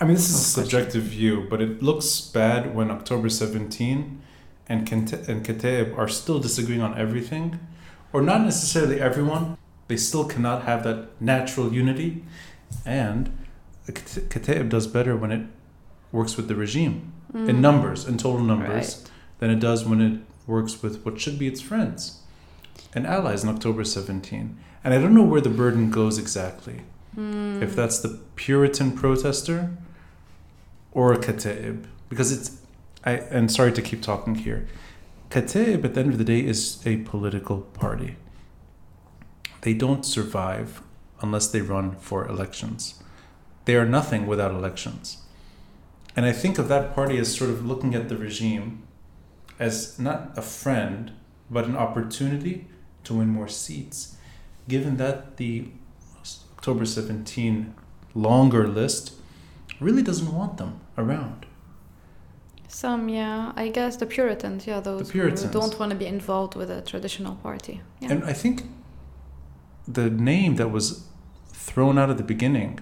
I mean, this is a subjective view, but it looks bad when October 17 and Kate- and Kataib are still disagreeing on everything, or not necessarily everyone. They still cannot have that natural unity, and Kate- Kataib does better when it works with the regime in mm, numbers, in total numbers, right. than it does when it works with what should be its friends and allies in October 17. And I don't know where the burden goes exactly. Hmm. if that's the Puritan protester or Kataib. Because it's, I, and sorry to keep talking here, Kataib at the end of the day is a political party. They don't survive unless they run for elections. They are nothing without elections. And I think of that party as sort of looking at the regime as not a friend, but an opportunity to win more seats. Given that the October 17 longer list really doesn't want them around. Some, yeah. I guess the Puritans, yeah, those Puritans. who don't want to be involved with a traditional party. Yeah. And I think the name that was thrown out at the beginning,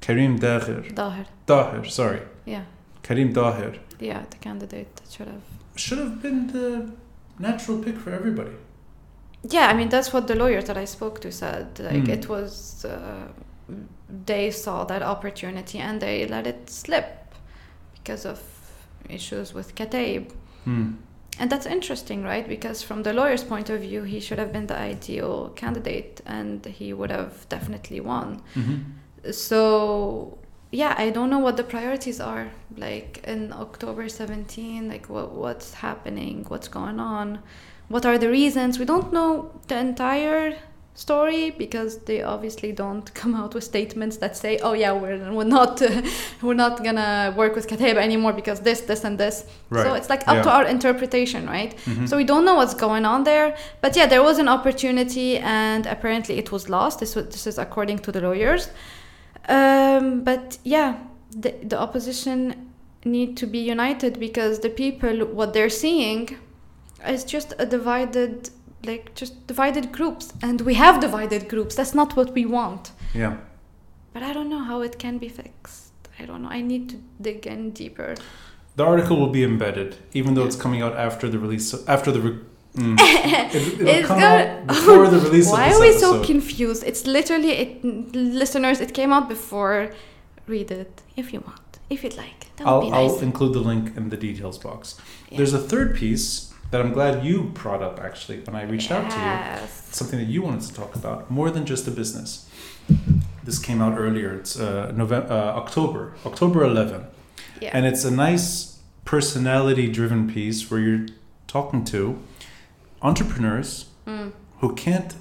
Karim Dahir, Dahir. Dahir, sorry, Yeah. Karim Dahir, Yeah, the candidate that should have. should have been the natural pick for everybody. Yeah, I mean, that's what the lawyers that I spoke to said. Like, Hmm. it was. Uh, they saw that opportunity and they let it slip because of issues with Kataib. Hmm. And that's interesting, right? Because from the lawyer's point of view, he should have been the ideal candidate and he would have definitely won. Mhm. So, yeah, I don't know what the priorities are. Like in October 17, like what, what's happening, what's going on, what are the reasons. We don't know the entire story because they obviously don't come out with statements that say, "Oh yeah, we're we're not uh, we're not gonna work with Kataib anymore because this, this, and this." Right. So it's like up to our interpretation, right? Mhm. So we don't know what's going on there. But yeah, there was an opportunity, and apparently it was lost. This was, this is according to the lawyers. Um, but yeah, the the opposition need to be united because the people what they're seeing is just a divided like just divided groups and we have divided groups that's not what we want yeah. but i don't know how it can be fixed i don't know i need to dig in deeper The article will be embedded, even though it's coming out after the release. After the. Re- mm. it, It's gonna- before the release Why are we so confused? It's literally, it, listeners, it came out before. Read it if you want, if you'd like. That would I'll, be nice. I'll include the link in the details box. Yeah. There's a third piece that I'm glad you brought up actually when I reached out to you. Yes. Something that you wanted to talk about more than just a business. This came out earlier. It's uh, November, uh, October, October 11, Yeah. and it's a nice personality-driven piece where you're talking to entrepreneurs Mm. who can't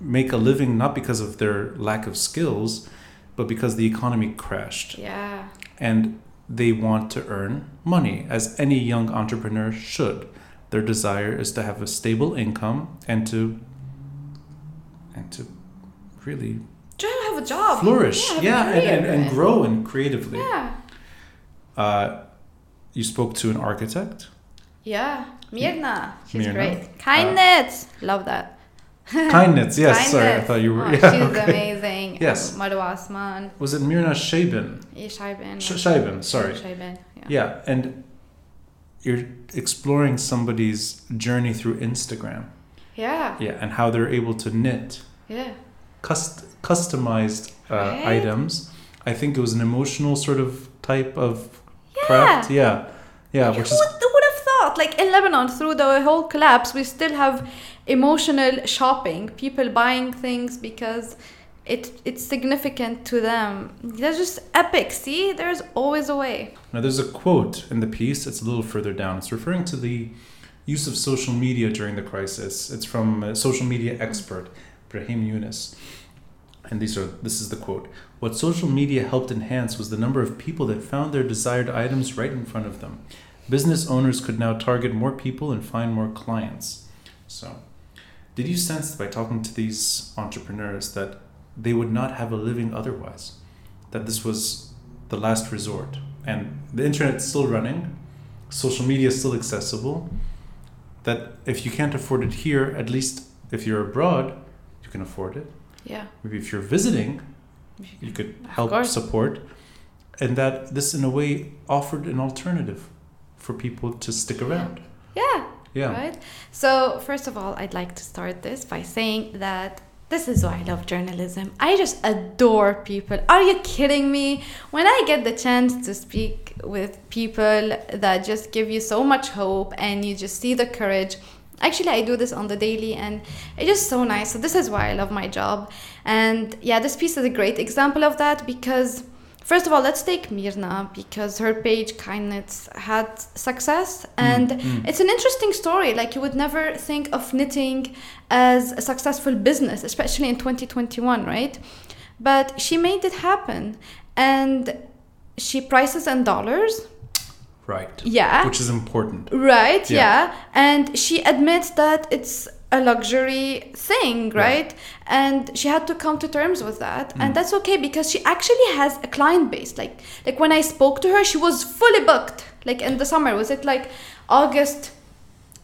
make a living not because of their lack of skills, but because the economy crashed Yeah. and they want to earn money, as any young entrepreneur should. Their desire is to have a stable income and to and to really Try to have a job. flourish, a yeah, and, and, and grow and creatively. Yeah. Uh, you spoke to an architect. Yeah. Mirna. She's Mirna. great. Kindness. Love that. Kindness, yes. Sorry, I thought you were. Oh, yeah, she's okay. amazing. Yes. Marwa Asman. Was it Mirna Shaban? Shaiban. Sh- Shaiban, sorry. Shaiban. Yeah. Yeah, and you're exploring somebody's journey through Instagram. Yeah. Yeah, and how they're able to knit Yeah. cust- customized uh, Right? items. I think it was an emotional sort of type of Yeah. craft. Yeah, yeah, which is thought? Like in Lebanon, through the whole collapse, we still have emotional shopping. People buying things because it it's significant to them. They're just epic. See, there's always a way. now. There's a quote in the piece. It's a little further down. It's referring to the use of social media during the crisis. It's from a social media expert Brahim Yunus, and these are this is the quote. What social media helped enhance was the number of people that found their desired items right in front of them. Business owners could now target more people and find more clients. So, did you sense by talking to these entrepreneurs that they would not have a living otherwise? That this was the last resort? And the internet's still running, social media is still accessible. That if you can't afford it here, at least if you're abroad, you can afford it. Yeah. Maybe if you're visiting, you could help support. And that this, in a way, offered an alternative for people to stick around. Yeah. Yeah. Right? So, first of all, I'd like to start this by saying that this is why I love journalism. I just adore people. Are you kidding me? When I get the chance to speak with people that just give you so much hope and you just see the courage Actually, I do this on the daily, and it's just so nice. So this is why I love my job, and yeah, this piece is a great example of that because. First of all, let's take Mirna because her page Kindness had success, and mm. it's an interesting story. Like you would never think of knitting as a successful business, especially in 2021, right? But she made it happen, and she prices in dollars. Right. Yeah. Which is important. Right, Yeah. yeah. And she admits that it's a luxury thing, right? And she had to come to terms with that. Mm. And that's okay because she actually has a client base. Like like when I spoke to her, she was fully booked. Like in the summer, was it like August?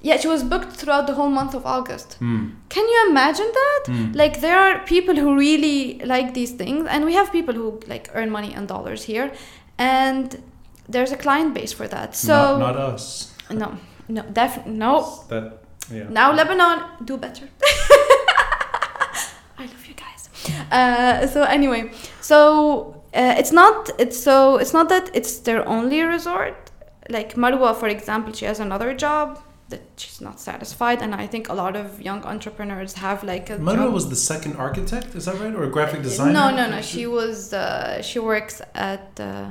Yeah, she was booked throughout the whole month of August. Mm. Can you imagine that? Mm. Like there are people who really like these things, and we have people who like earn money in dollars here, and there's a client base for that. So not, not us. no, no, definitely no. That yeah. Now Lebanon, do better. I love you guys. Uh, so anyway, so uh, it's not it's so it's not that it's their only resort. Like Marwa, for example, she has another job that she's not satisfied, and I think a lot of young entrepreneurs have like a Marwa job. was the second architect, is that right? Or a graphic designer? No, no, no. She was uh, she works at uh,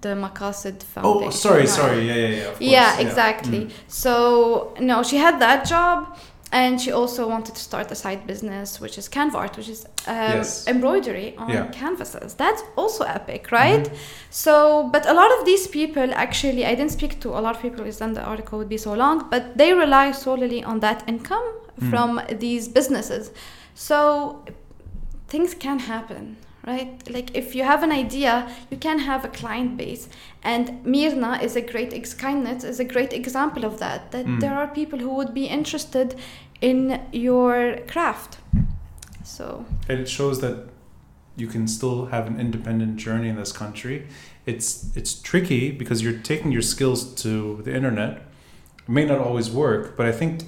the Maqasid Foundation. Oh, sorry, right? sorry. Yeah, yeah, yeah. Course. Yeah, exactly. Mm. So no, she had that job, and she also wanted to start a side business, which is Canva art, which is um, Yes. embroidery on Yeah. Mm-hmm. canvases. That's also epic, right? So, but a lot of these people actually, I didn't speak to a lot of people because then the article would be so long, but they rely solely on that income Mm. from these businesses. So things can happen, right? Like if you have an idea, you can have a client base. And Mirna is a great ex kindness is a great example of that. That Mm. there are people who would be interested in your craft. So And it shows that you can still have an independent journey in this country. It's it's tricky because you're taking your skills to the internet. It may not always work, but I think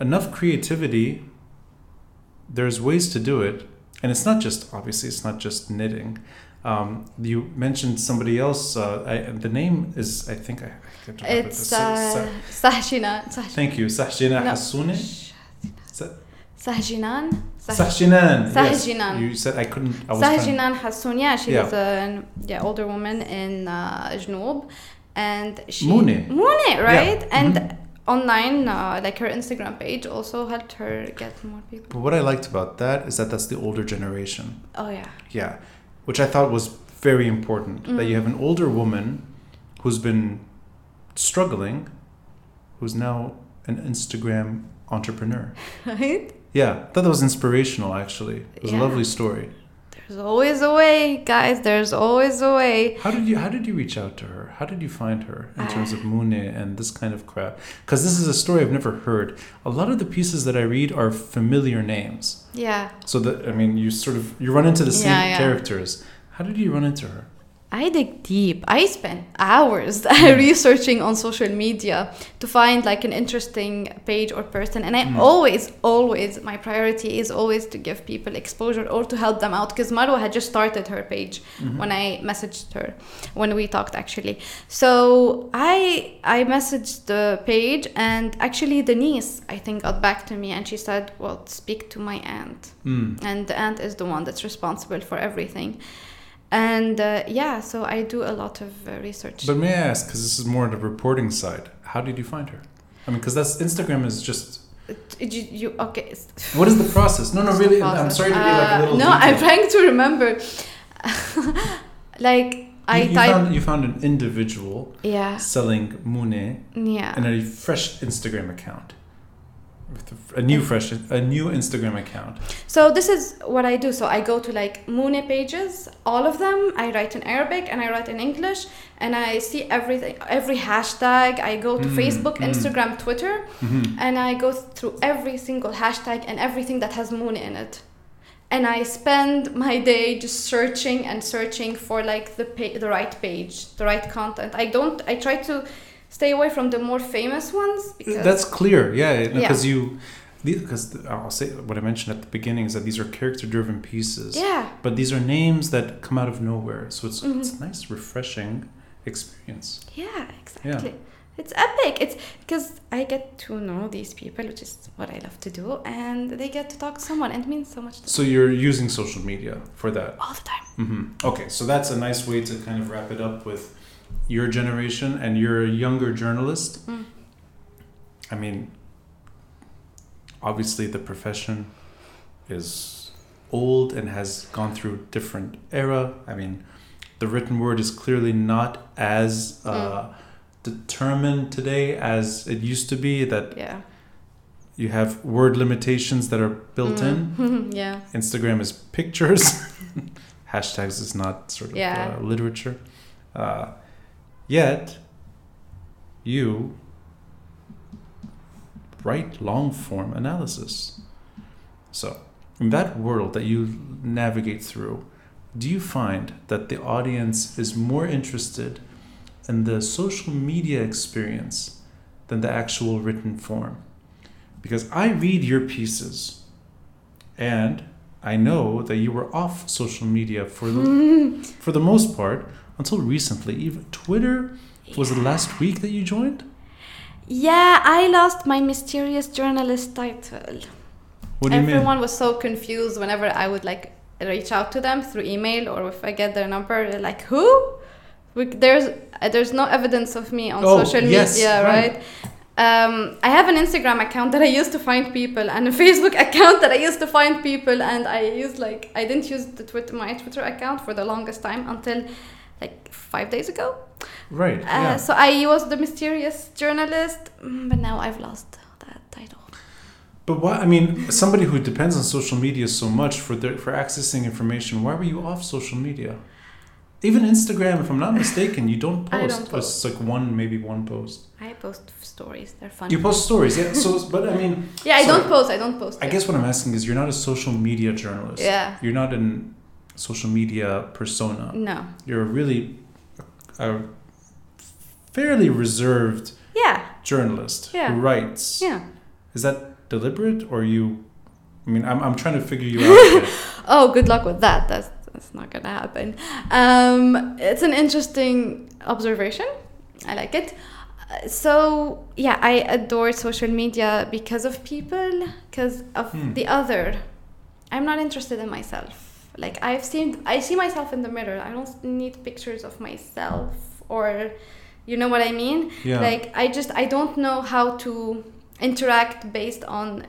enough creativity. There's ways to do it, and it's not just obviously it's not just knitting. Um, you mentioned somebody else. Uh, I, the name is I think I, I to remember it's this. Sa- uh, Sahjinan. Thank you, Sahjina No. Hassoune. Sa- Sahjinan. Sah- Sahjinan. yes. You said I couldn't. I was Sahjinan Hassoun, yeah, she Yeah. was a yeah, older woman in uh, Jnoub. And she. Moune. Moune, right? Yeah. And Mhm. Online, uh, like her Instagram page also helped her get more people. But what I liked about that is that that's the older generation. Oh, yeah. Yeah. Which I thought was very important. That you have an older woman who's been struggling, who's now an Instagram entrepreneur. Right? Yeah, I thought that was inspirational actually. It was Yeah. a lovely story. There's always a way, guys. There's always a way. How did you how did you reach out to her? How did you find her in terms Uh, of Moune and this kind of crap? Because this is a story I've never heard. A lot of the pieces that I read are familiar names. Yeah. So that I mean, you sort of you run into the same Yeah, yeah. characters. How did you run into her? I dig deep. I spent hours researching on social media to find like an interesting page or person. And I Mm. always, always, my priority is always to give people exposure or to help them out. Because Marwa had just started her page Mm-hmm. when I messaged her, when we talked actually. So I I messaged the page and actually Denise, I think, got back to me and she said, well, speak to my aunt Mm. and the aunt is the one that's responsible for everything and uh, yeah so i do a lot of uh, research But may I ask, because this is more the reporting side, how did you find her? I mean, because that's Instagram is just. You, you okay What is the process? No, no, What's really. I'm sorry to be like a Uh, little. no i'm trying to remember like i you, you found you found an individual yeah selling Moune yeah and a fresh Instagram account, a, a new fresh a new Instagram account. So this is what I do. So I go to like Moune pages, all of them. I write in Arabic and I write in English, and I see everything, every hashtag. I go to Mm, Facebook, mm. Instagram, Twitter, Mhm. and I go through every single hashtag and everything that has Moune in it. And I spend my day just searching and searching for like the pa- the right page, the right content. I don't. I try to stay away from the more famous ones because That's clear, yeah, Yeah. because you. Because I'll say what I mentioned at the beginning is that these are character-driven pieces, yeah. but these are names that come out of nowhere. So it's Mhm. it's a nice, refreshing experience. Yeah, exactly. Yeah. it's epic. It's because I get to know these people, which is what I love to do, and they get to talk to someone, and it means so much to So you're using social media for that. all the time. hmm Okay, so that's a nice way to kind of wrap it up with your generation and you're a younger journalist. Mm. I mean, obviously the profession is old and has gone through different era. I mean, the written word is clearly not as uh, determined today as it used to be. That Yeah. you have word limitations that are built in. in. yeah. Instagram is pictures. Hashtags is not sort of Yeah. uh, literature. Uh, yet, you write long form analysis. So, in that world that you navigate through, do you find that the audience is more interested in the social media experience than the actual written form? Because I read your pieces and I know that you were off social media for the, for the most part until recently. Even Twitter was it last week that you joined? Yeah, I lost my mysterious journalist title. What do you Everyone mean? was so confused whenever I would like reach out to them through email or if I get their number, they're like, "Who?" We, there's uh, there's no evidence of me on Oh, social yes, media, right. right? Um, I have an Instagram account that I used to find people and a Facebook account that I used to find people, and I used like I didn't use the Twitter my Twitter account for the longest time until five days ago. Right. Uh, yeah. So I was the mysterious journalist, mm, but now I've lost that title. But why? I mean, somebody who depends on social media so much for their, for accessing information. Why were you off social media? Even Instagram, if I'm not mistaken, you don't I post. don't post. It's like one, maybe one post. I post stories; they're fun. You post stories, yeah. So, but I mean, yeah, I sorry. don't post. I don't post. I yeah. guess what I'm asking is, you're not a social media journalist. Yeah. You're not an social media persona. No. You're a really a fairly reserved Yeah. journalist Yeah. who writes. Yeah. Is that deliberate or you? I mean, I'm, I'm trying to figure you out. Oh, good luck with that. That's that's not gonna happen. Um, it's an interesting observation. I like it. Uh, So yeah, I adore social media because of people, because of Hmm. the other. I'm not interested in myself. Like I've seen, I see myself in the mirror. I don't need pictures of myself, or you know what I mean. Yeah. Like I just I don't know how to interact based on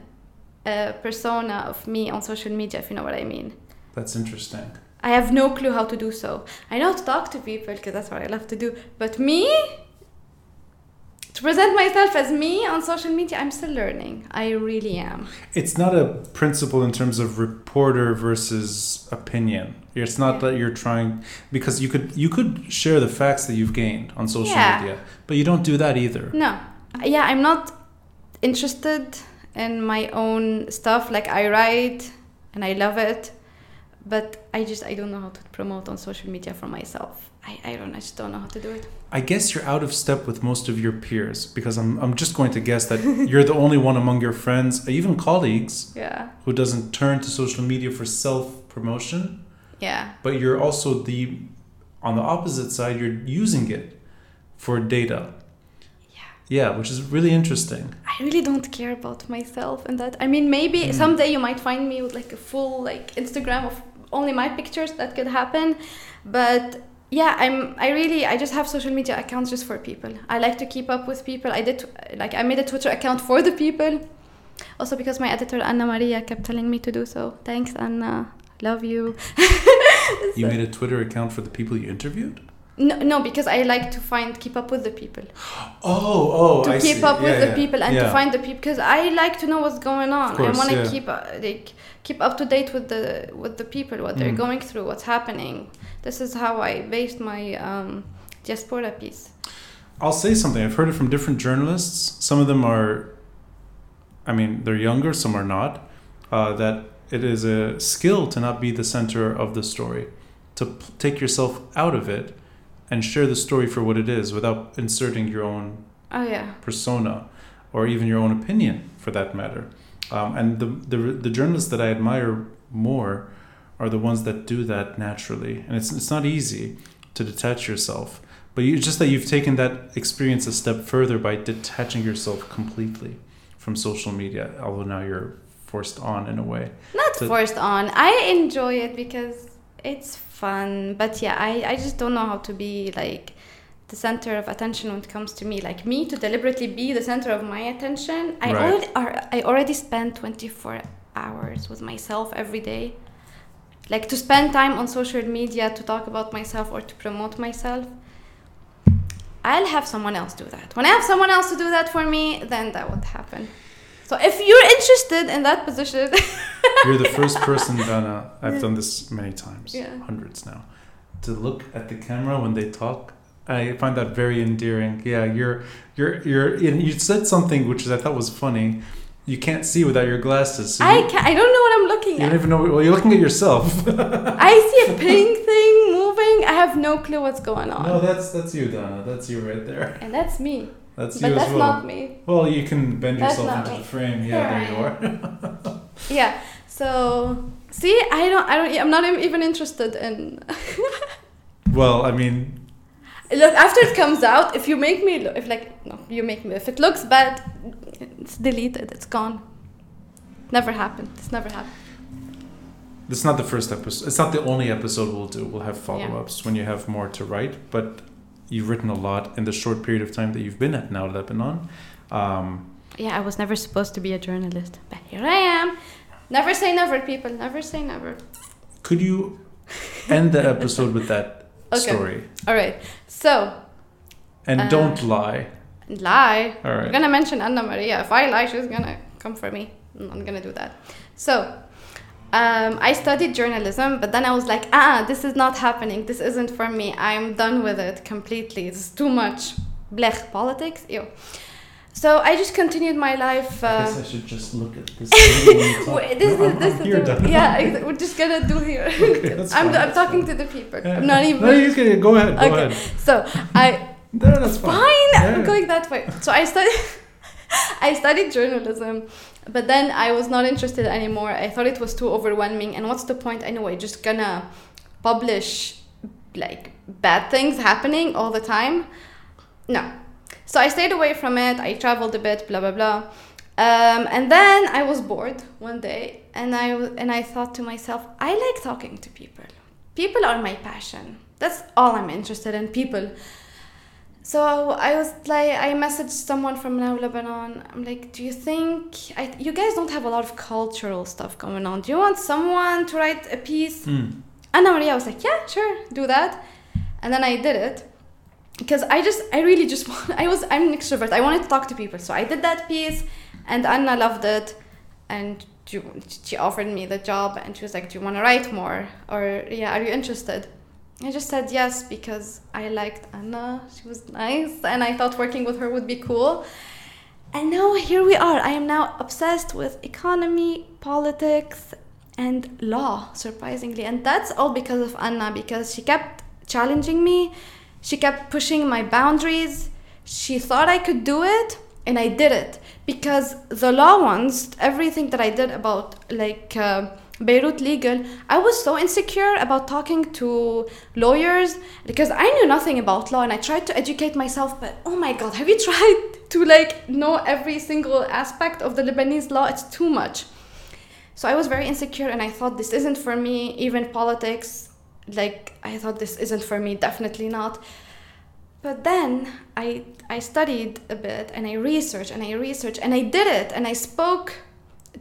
a persona of me on social media, if you know what I mean. That's interesting. I have no clue how to do so. I know to talk to people because that's what I love to do. But me, to present myself as me on social media, I'm still learning. I really am. It's not a principle in terms of reporter versus opinion. It's not Yeah. that you're trying because you could you could share the facts that you've gained on social Yeah. media, but you don't do that either. No, yeah, I'm not interested in my own stuff. Like I write and I love it, but I just I don't know how to promote on social media for myself. I, I don't I just don't know how to do it. I guess you're out of step with most of your peers because I'm I'm just going to guess that you're the only one among your friends, even colleagues, Yeah, who doesn't turn to social media for self promotion. yeah, But you're also the on the opposite side. You're using it for data. yeah. Yeah, which is really interesting. I really don't care about myself and that. I mean, maybe Mm. someday you might find me with like a full like Instagram of only my pictures. That could happen, but yeah, I'm. I really. I just have social media accounts just for people. I like to keep up with people. I did like I made a Twitter account for the people. Also because my editor Anna Maria kept telling me to do so. Thanks, Anna. Love you. You made a Twitter account for the people you interviewed. No, no, because I like to find keep up with the people. Oh, oh, to I keep see. up with Yeah, the people and Yeah. to find the people because I like to know what's going on. course, I want to yeah. keep uh, like keep up to date with the with the people, what they're Mm. going through, what's happening. This is how I based my um, diaspora piece. I'll say something. I've heard it from different journalists. Some of them are, I mean, they're younger. Some are not. Uh, that it is a skill to not be the center of the story, to p- take yourself out of it, and share the story for what it is without inserting your own Oh yeah, persona or even your own opinion for that matter. Um, and the, the the journalists that I admire more are the ones that do that naturally. And it's it's not easy to detach yourself, But you just that you've taken that experience a step further by detaching yourself completely from social media, although now you're forced on in a way. Not So- forced on. I enjoy it because it's fun. But yeah, I, I just don't know how to be like the center of attention when it comes to me. Like me to deliberately be the center of my attention. I Right. already are, I already spend 24 hours with myself every day. Like to spend time on social media to talk about myself or to promote myself. I'll have someone else do that. When I have someone else to do that for me, then that would happen. So if you're interested in that position, You're the first person, Dana. Uh, I've done this many times, Yeah. hundreds now, to look at the camera when they talk. I find that very endearing. Yeah, you're, you're, you're. You said something which I thought was funny. You can't see without your glasses. So I you, I don't know what I'm looking at. you don't even know. Well, you're looking at yourself. I see a pink thing moving. I have no clue what's going on. no, that's that's you, Dana. That's you right there. and that's me. That's but you that's as well. not me. Well, you can bend That's yourself into me. the frame. Yeah, I there you are. Yeah. So see, I don't I don't I'm not even interested in well, I mean, Look, after it comes out, if you make me look if like no, you make me if it looks bad, it's deleted, it's gone. Never happened. It's never happened. It's not the first episode. It's not the only episode we'll do. We'll have follow ups when you have more to write. But you've written a lot in the short period of time that you've been at Now Lebanon. Um, Yeah, I was never supposed to be a journalist, but here I am. Never say never, people. Never say never. could you end the episode with that Okay. story? All right. So, And Uh, don't lie. lie. All I'm gonna mention Anna Maria. If I lie, she's gonna come for me. I'm not gonna do that. So, um, I studied journalism, but then I was like, ah, this is not happening. This isn't for me. I'm done with it completely. It's too much. Blech politics. Ew. So I just continued my life. I Uh, guess I should just look at this. when you talk. Wait, this No, is I'm- this I'm is here, the- yeah. We're just gonna do here. Okay, I'm, fine, I'm talking fine. to the people. Yeah. I'm not even. No, you can go ahead. Go Okay. ahead. So I No, that's fine. fine Yeah. i'm going that way so i studied i studied journalism but then i was not interested anymore. I thought it was too overwhelming. And what's the point anyway? Just gonna publish like bad things happening all the time? No. So i stayed away from it. I traveled a bit blah blah blah. Um, and then i was bored one day. And i and i thought to myself i like talking to people. People are my passion. That's all i'm interested in people so I was like, I messaged someone from Now Lebanon. I'm like, do you think I, you guys don't have a lot of cultural stuff going on? Do you want someone to write a piece? Hmm. Anna Maria was like, yeah, sure, do that. And then I did it because I just, I really just want, I was, I'm an extrovert. I wanted to talk to people. So I did that piece and Anna loved it. And she, she offered me the job and she was like, do you want to write more? Or, yeah, are you interested? I just said yes because I liked Anna. She was nice and I thought working with her would be cool. And now here we are. I am now obsessed with economy, politics, and law, surprisingly. And that's all because of Anna, because she kept challenging me, she kept pushing my boundaries. She thought I could do it, and I did it. Because the law ones, everything that I did about like uh, Beirut legal, I was so insecure about talking to lawyers because I knew nothing about law and I tried to educate myself, but oh my god, have you tried to like know every single aspect of the Lebanese law? It's too much. So I was very insecure and I thought this isn't for me, even politics. Like I thought this isn't for me, definitely not. But then I I studied a bit and I researched and I researched and I did it and I spoke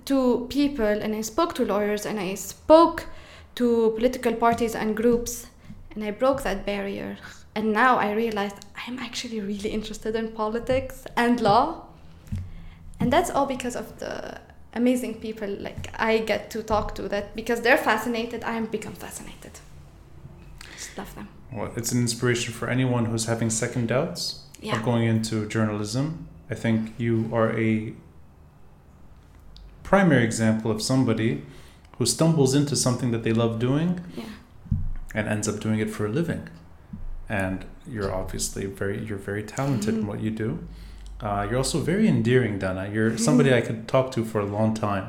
to people and I spoke to lawyers and I spoke to political parties and groups and I broke that barrier. And now I realized I'm actually really interested in politics and law. And that's all because of the amazing people like I get to talk to that because they're fascinated, I become fascinated. Just love them. Well, it's an inspiration for anyone who's having second doubts Yeah. of going into journalism. I think you are a primary example of somebody who stumbles into something that they love doing Yeah. and ends up doing it for a living. And you're obviously very you're very talented in Mhm. what you do. Uh, you're also very endearing, Dana. You're somebody I could talk to for a long time.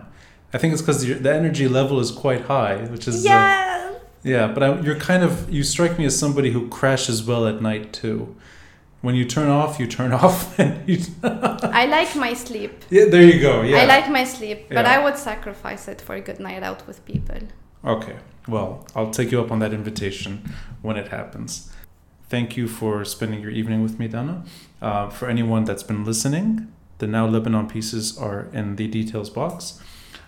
I think it's because the energy level is quite high, which is uh, yeah. Yeah, but I, you're kind of you strike me as somebody who crashes well at night too when you turn off, you turn off. You I like my sleep. Yeah, there you go. Yeah. I like my sleep, but yeah. I would sacrifice it for a good night out with people. Okay. Well, I'll take you up on that invitation when it happens. Thank you for spending your evening with me, Dana. Uh, for anyone that's been listening, the Now Lebanon pieces are in the details box.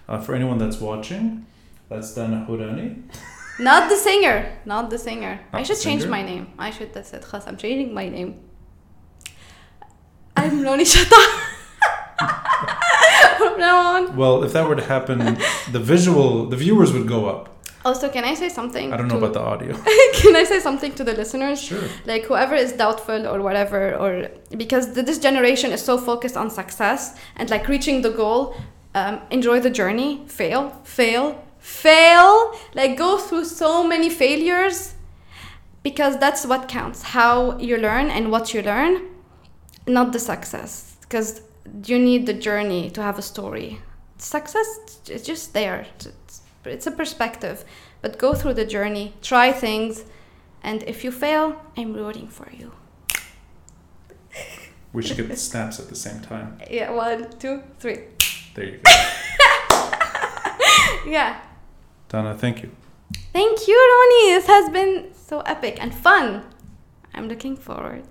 Uh, for anyone that's watching, that's Dana Hourany. Not the singer. Not the singer. Not I should change my name. I should. That's it. I'm changing my name. I'm Ronnie. From now on. Well, if that were to happen, the visual, the viewers would go up. Also, can I say something? I don't know to- about the audio. can I say something to the listeners? Sure. like whoever is doubtful or whatever or because th- this generation is so focused on success and like reaching the goal um, enjoy the journey fail fail fail like go through so many failures because that's what counts how you learn and what you learn not the success because you need the journey to have a story success is just there it's, it's a perspective but go through the journey try things and if you fail, I'm rooting for you. We should get the snaps at the same time. Yeah, one, two, three. There you go. Yeah. Dana thank you. Thank you, Ronnie. This has been so epic and fun. I'm looking forward.